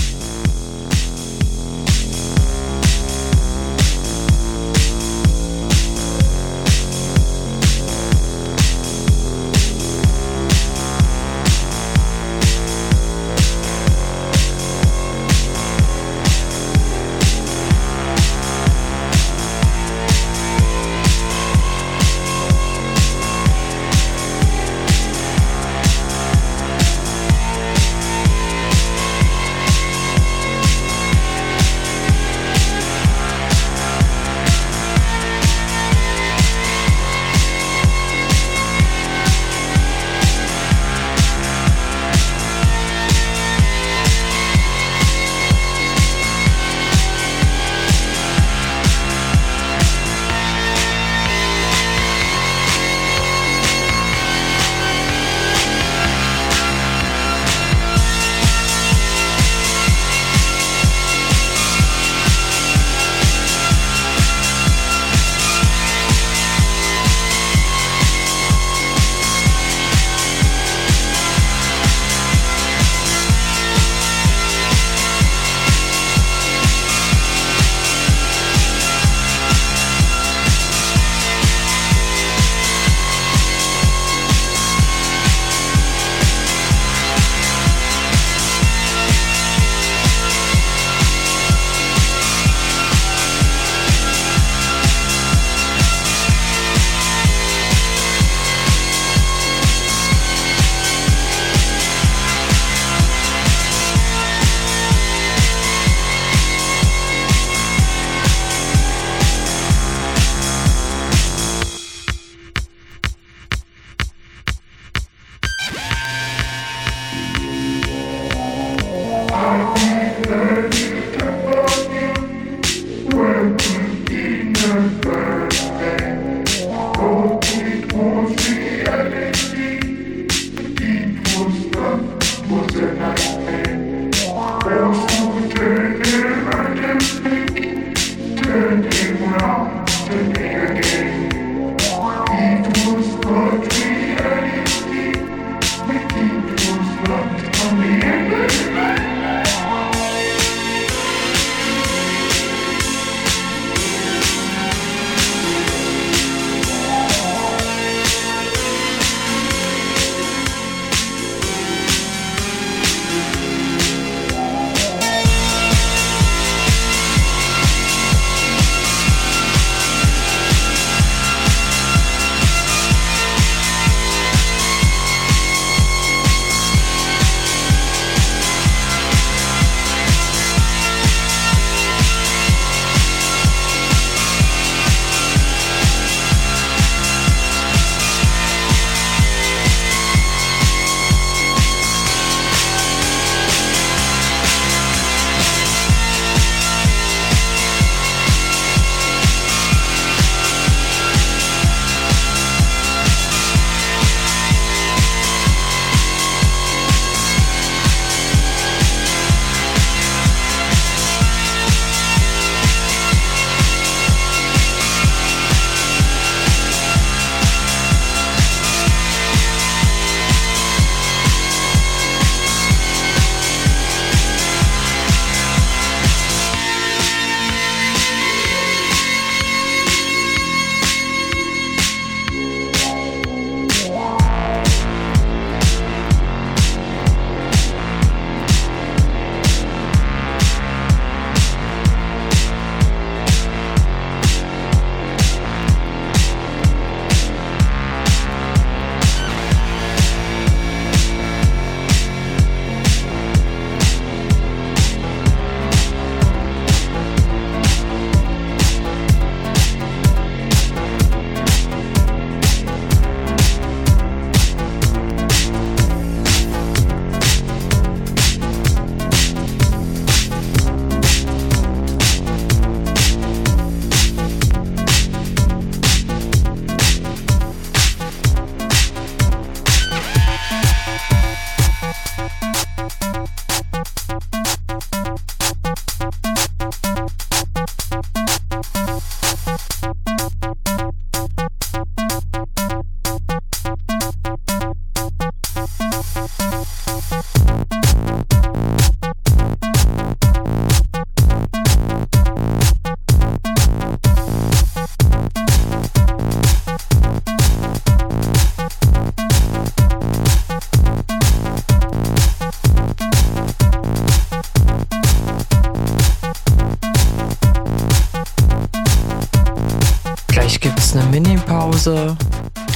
S3: Mini-Pause.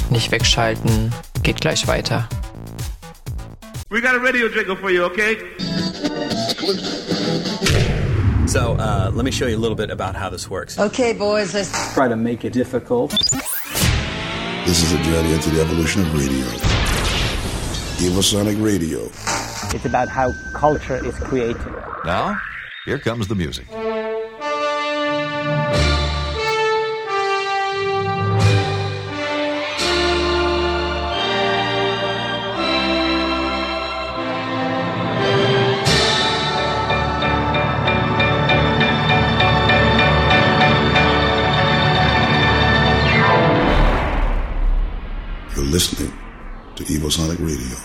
S3: Nicht wegschalten, geht gleich weiter.
S10: We got a radio jingle for you, okay?
S11: So, uh, let me show you a little bit about how this works.
S12: Okay, boys, let's
S11: Try to make it difficult.
S13: This is a journey into the evolution of radio. Evosonic Radio.
S14: It's about how culture is created.
S15: Now, here comes the music.
S13: To Evosonic Radio.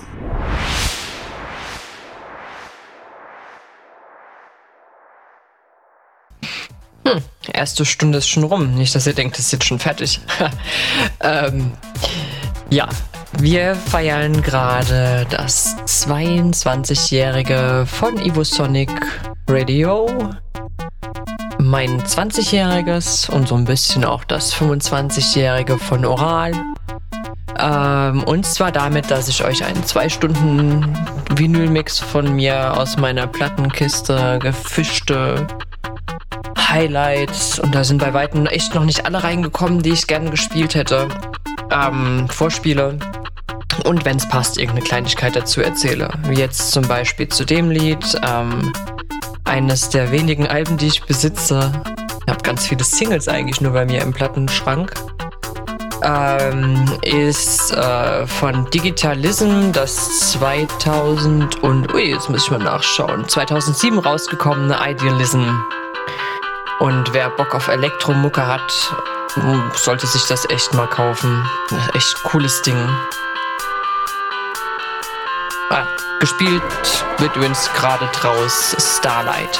S3: Hm, erste Stunde ist schon rum. Nicht, dass ihr denkt, das ist jetzt schon fertig. ähm, ja, wir feiern gerade das 22-jährige von Evosonic Radio. Mein 20-jähriges und so ein bisschen auch das 25-jährige von Oral. Ähm, und zwar damit, dass ich euch einen 2 Stunden Vinylmix von mir aus meiner Plattenkiste gefischte Highlights und da sind bei Weitem echt noch nicht alle reingekommen, die ich gerne gespielt hätte. Ähm, Vorspiele. Und wenn es passt, irgendeine Kleinigkeit dazu erzähle. Wie jetzt zum Beispiel zu dem Lied. Ähm, eines der wenigen Alben, die ich besitze. Ich habe ganz viele Singles eigentlich nur bei mir im Plattenschrank. Ähm, ist äh, von Digitalism das 2000 und ui, jetzt muss ich mal nachschauen. 2007 rausgekommene Idealism. Und wer Bock auf Elektromucke hat, sollte sich das echt mal kaufen. Echt cooles Ding. Ah, gespielt wird übrigens gerade draus Starlight.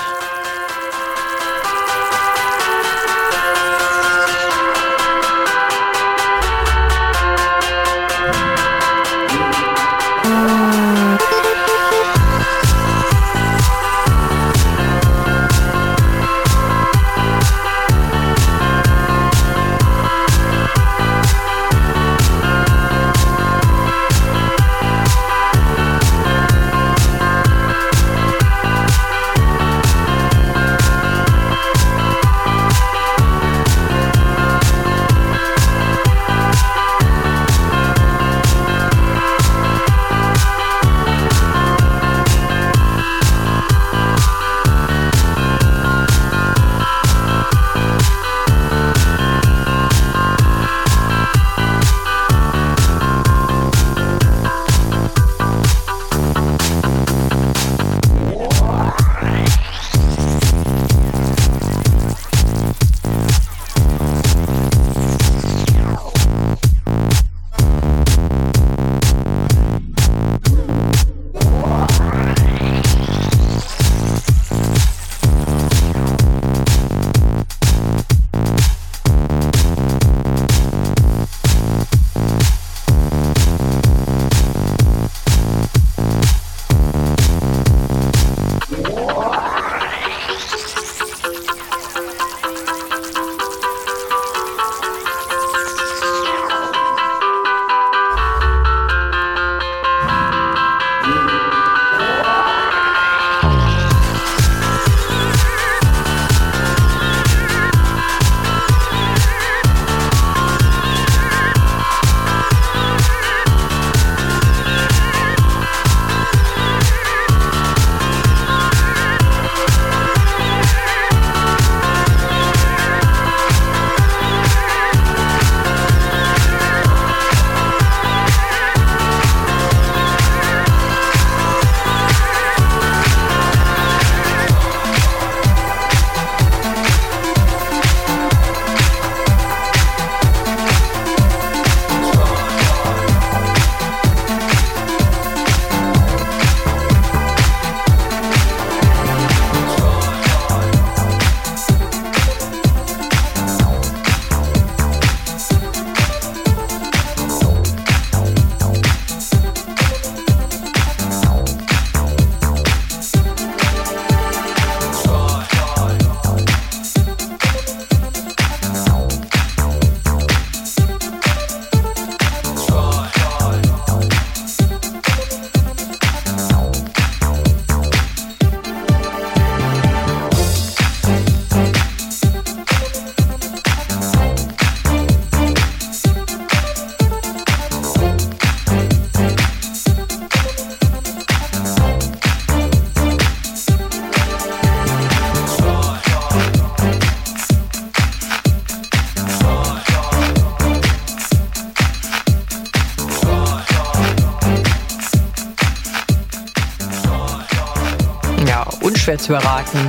S3: Zu erraten.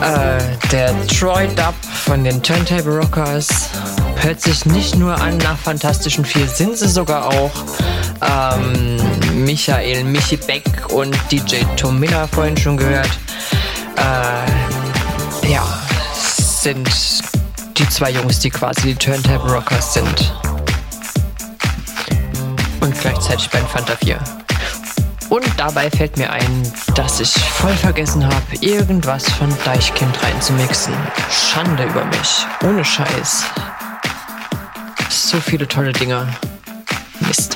S3: Äh, der Troy Dub von den Turntable Rockers hört sich nicht nur an nach Fantastischen Vier, sind sie sogar auch. Ähm, Michael Michi Beck und DJ Tom Miller vorhin schon gehört. Äh, ja, sind die zwei Jungs, die quasi die Turntable Rockers sind. Und gleichzeitig bei den Fanta 4. Und dabei fällt mir ein, dass ich voll vergessen habe, irgendwas von Deichkind reinzumixen. Schande über mich. Ohne Scheiß. So viele tolle Dinger. Mist.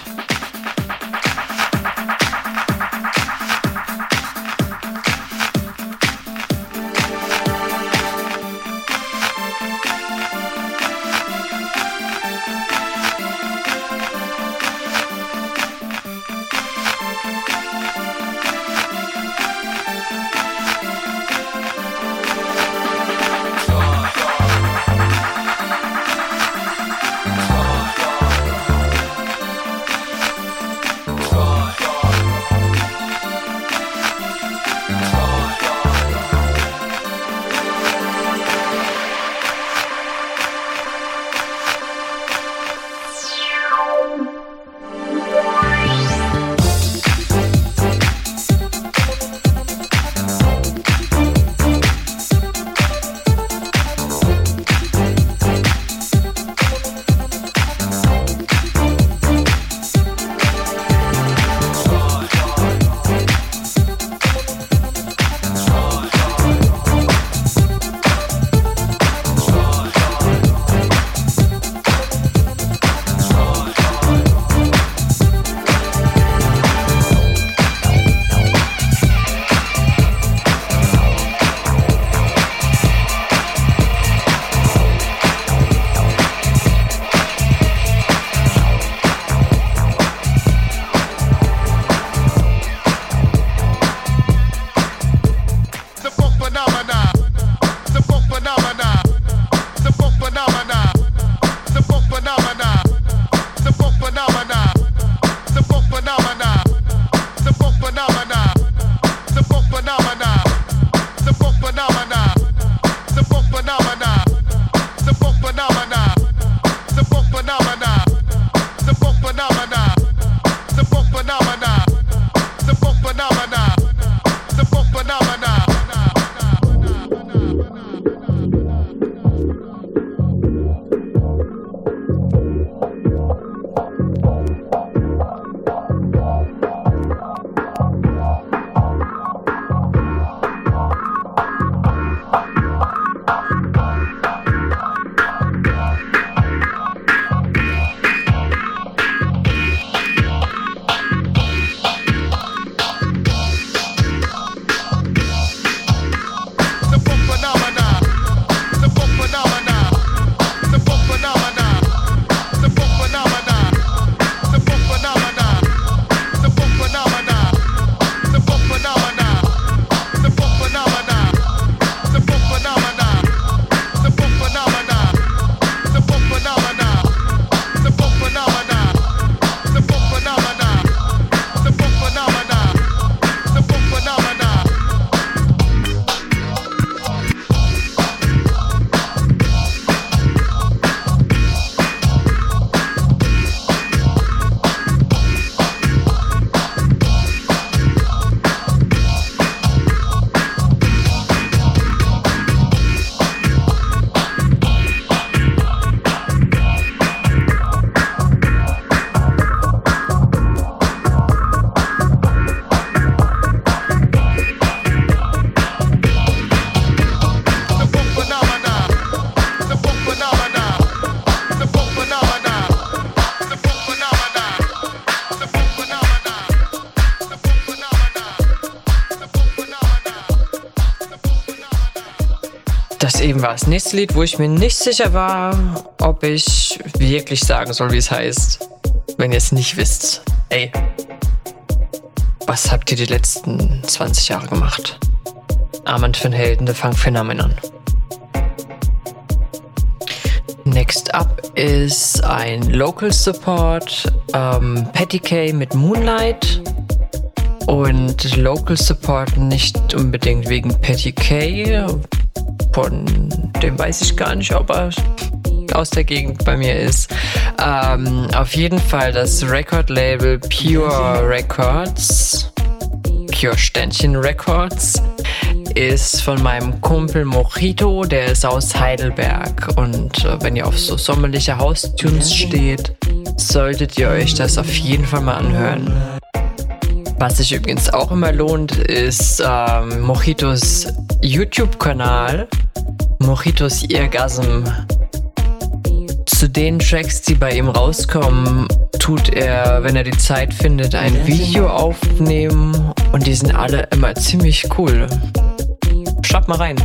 S3: War das nächste Lied, wo ich mir nicht sicher war, ob ich wirklich sagen soll, wie es heißt. Wenn ihr es nicht wisst. Ey, was habt ihr die letzten 20 Jahre gemacht? Armand van Helden, The Funk Phenomenon. Next up ist ein Local Support, ähm, Patty K mit Moonlight. Und Local Support nicht unbedingt wegen Patty K. Von dem weiß ich gar nicht, ob er aus der Gegend bei mir ist. Ähm, auf jeden Fall das Record-Label Pure Records, Pure Ständchen Records, ist von meinem Kumpel Mojito, der ist aus Heidelberg. Und äh, wenn ihr auf so sommerliche Haustunes steht, solltet ihr euch das auf jeden Fall mal anhören. Was sich übrigens auch immer lohnt, ist ähm, Mojitos YouTube-Kanal, Mojitos Eargasm. Zu den Tracks, die bei ihm rauskommen, tut er, wenn er die Zeit findet, ein Video aufnehmen und die sind alle immer ziemlich cool. Schaut mal rein.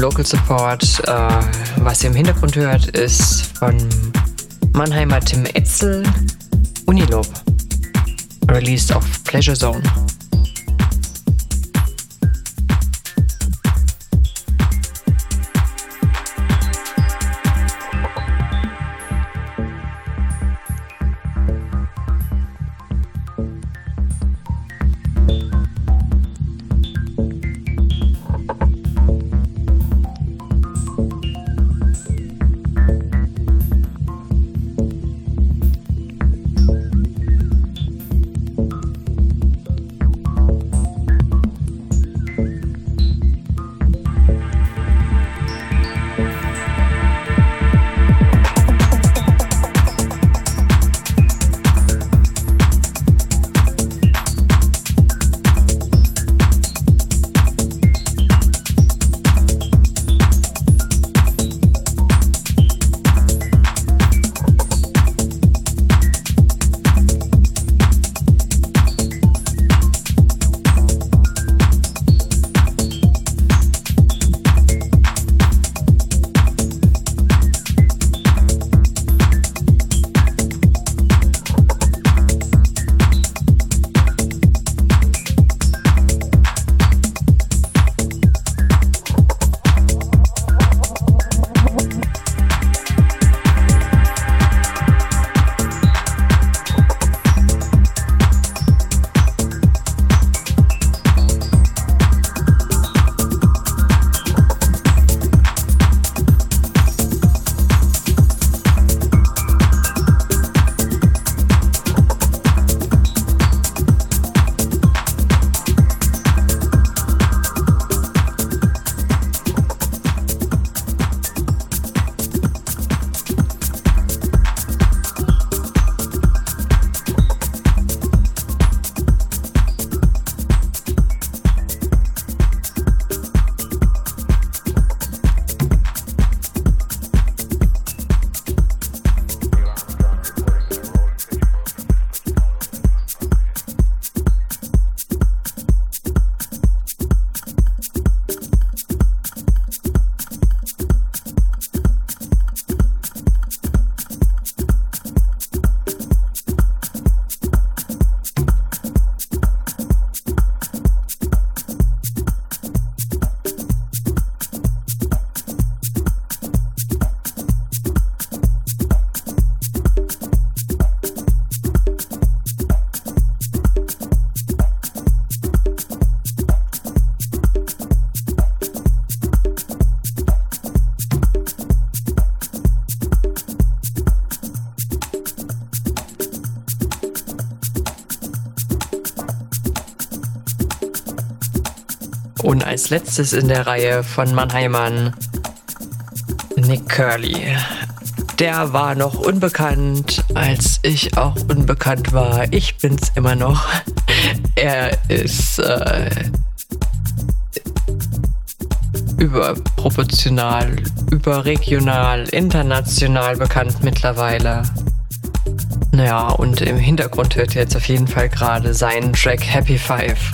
S3: Local Support. Äh, was ihr im Hintergrund hört, ist von Mannheimer Tim Etzel, Unilob. Released auf Pleasure Zone. Letztes in der Reihe von Mannheimern Nick Curly. Der war noch unbekannt, als ich auch unbekannt war. Ich bin's immer noch. Er ist äh, überproportional, überregional, international bekannt mittlerweile. Naja, und im Hintergrund hört ihr jetzt auf jeden Fall gerade seinen Track Happy Five.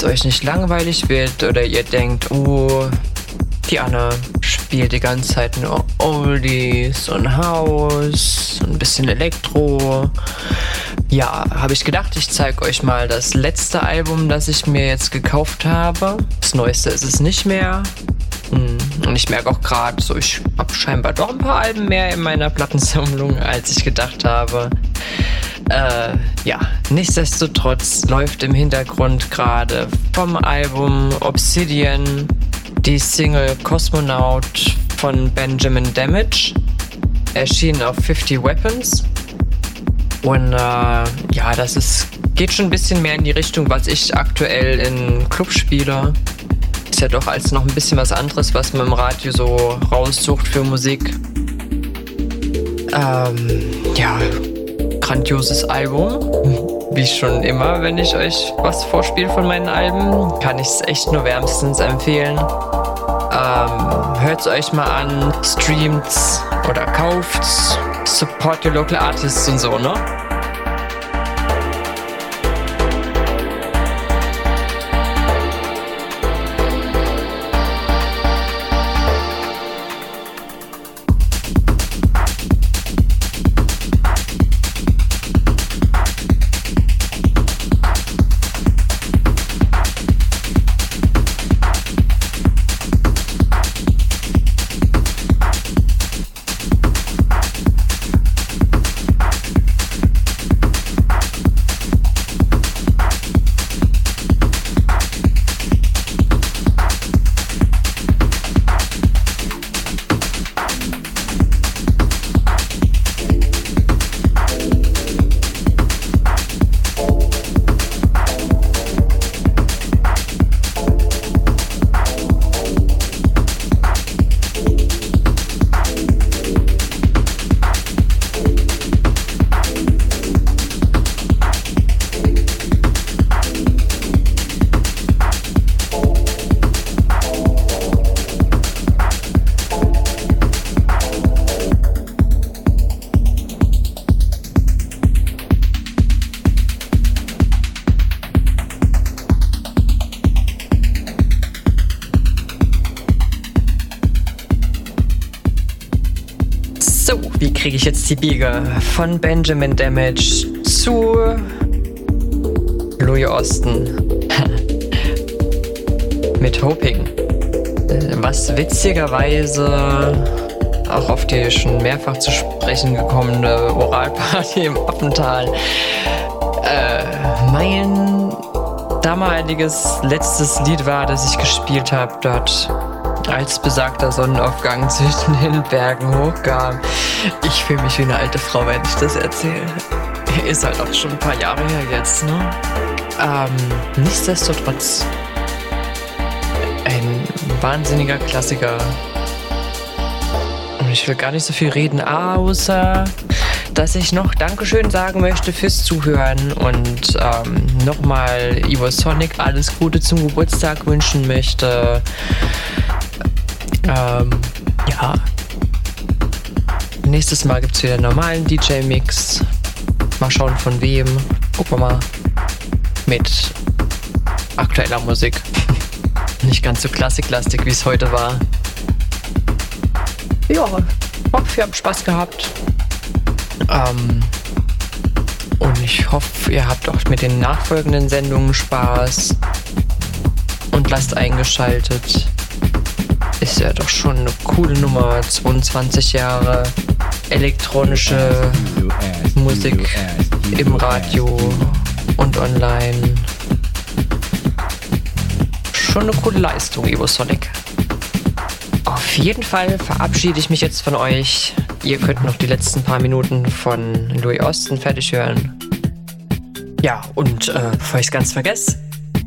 S3: Es euch nicht langweilig wird oder ihr denkt, oh, die Anne spielt die ganze Zeit nur Oldies und House und ein bisschen Elektro. Ja, habe ich gedacht, ich zeige euch mal das letzte Album, das ich mir jetzt gekauft habe. Das neueste ist es nicht mehr. Hm, Und ich merke auch gerade, so ich habe scheinbar doch ein paar Alben mehr in meiner Plattensammlung, als ich gedacht habe. Äh, ja, nichtsdestotrotz läuft im Hintergrund gerade vom Album Obsidian die Single Cosmonaut von Benjamin Damage, erschienen auf 50 Weapons. Und äh, ja, das ist, geht schon ein bisschen mehr in die Richtung, was ich aktuell in Club spiele. Ist ja doch als noch ein bisschen was anderes, was man im Radio so raussucht für Musik. Ähm, ja, grandioses Album. Wie schon immer, wenn ich euch was vorspiele von meinen Alben, kann ich es echt nur wärmstens empfehlen. Ähm, hört's euch mal an, streamt's oder kauft's, support your local artists und so, ne? So, wie kriege ich jetzt die Biege von Benjamin Damage zu Louis Austin mit Hoping? Was witzigerweise auch auf die schon mehrfach zu sprechen gekommene Oralparty im Appental äh, mein damaliges letztes Lied war, das ich gespielt habe dort als besagter Sonnenaufgang zwischen den Bergen hochkam. Ich fühle mich wie eine alte Frau, wenn ich das erzähle. Ist halt auch schon ein paar Jahre her jetzt, ne? Ähm, nichtsdestotrotz ein wahnsinniger Klassiker. Und ich will gar nicht so viel reden, außer dass ich noch Dankeschön sagen möchte fürs Zuhören und ähm, nochmal Ivo Sonic alles Gute zum Geburtstag wünschen möchte. Ähm, ja. Nächstes Mal gibt es wieder einen normalen DJ-Mix. Mal schauen von wem. Gucken wir mal. Mit aktueller Musik. Nicht ganz so klassiklastig, wie es heute war. Ja, hoffe, ihr habt Spaß gehabt. Ähm, und ich hoffe, ihr habt auch mit den nachfolgenden Sendungen Spaß. Und lasst eingeschaltet. Ist ja doch schon eine coole Nummer. 22 Jahre elektronische Musik im Radio und online. Schon eine coole Leistung, Evo Sonic. Auf jeden Fall verabschiede ich mich jetzt von euch. Ihr könnt noch die letzten paar Minuten von Louis Austin fertig hören. Ja, und äh, bevor ich es ganz vergesse,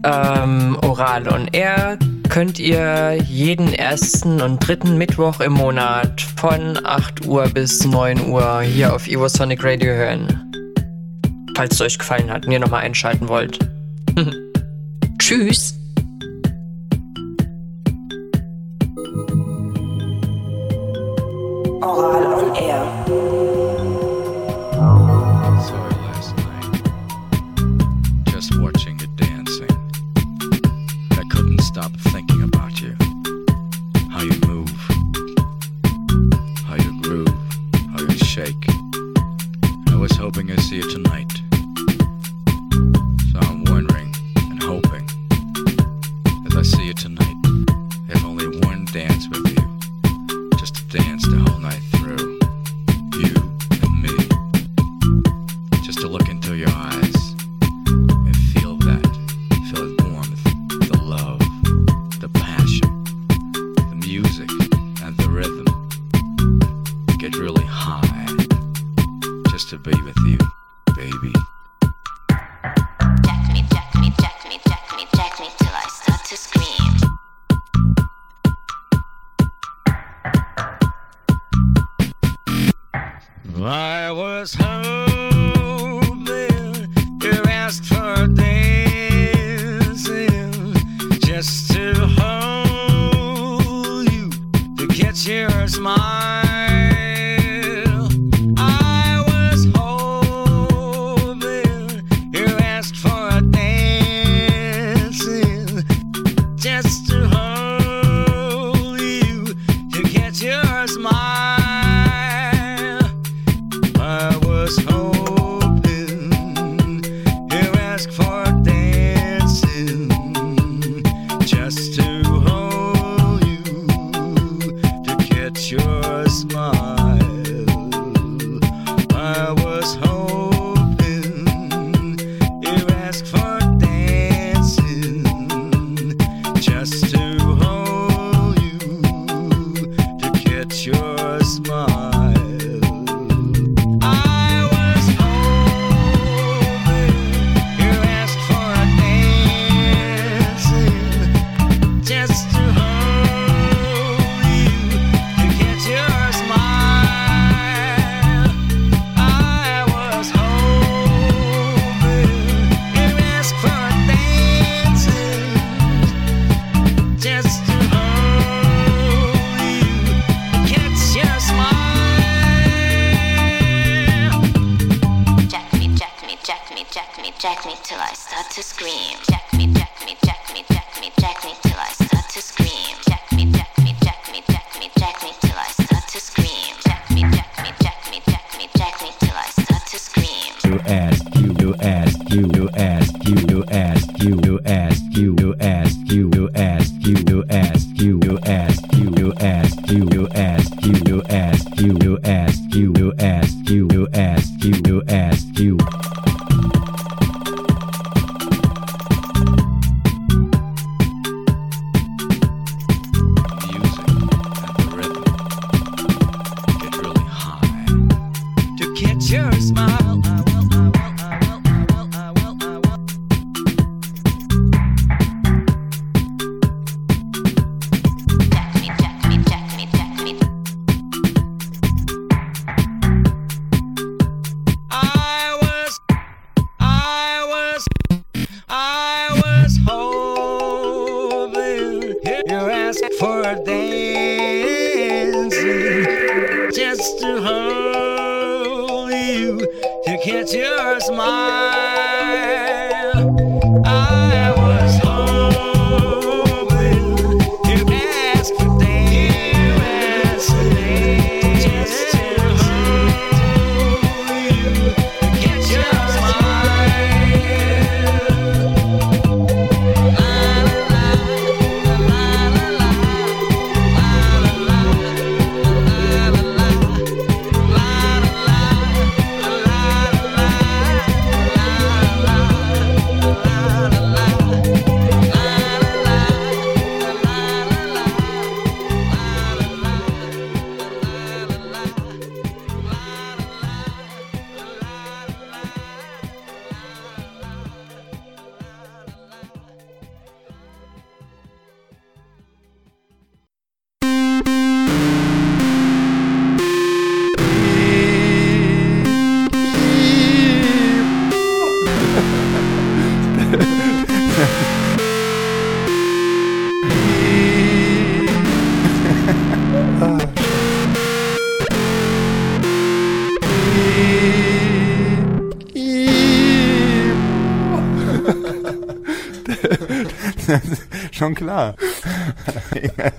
S3: ähm, Oral on Air könnt ihr jeden ersten und dritten Mittwoch im Monat von 8 Uhr bis 9 Uhr hier auf Evo Sonic Radio hören. Falls es euch gefallen hat und ihr nochmal einschalten wollt. Tschüss!
S2: Oral
S16: Schon klar.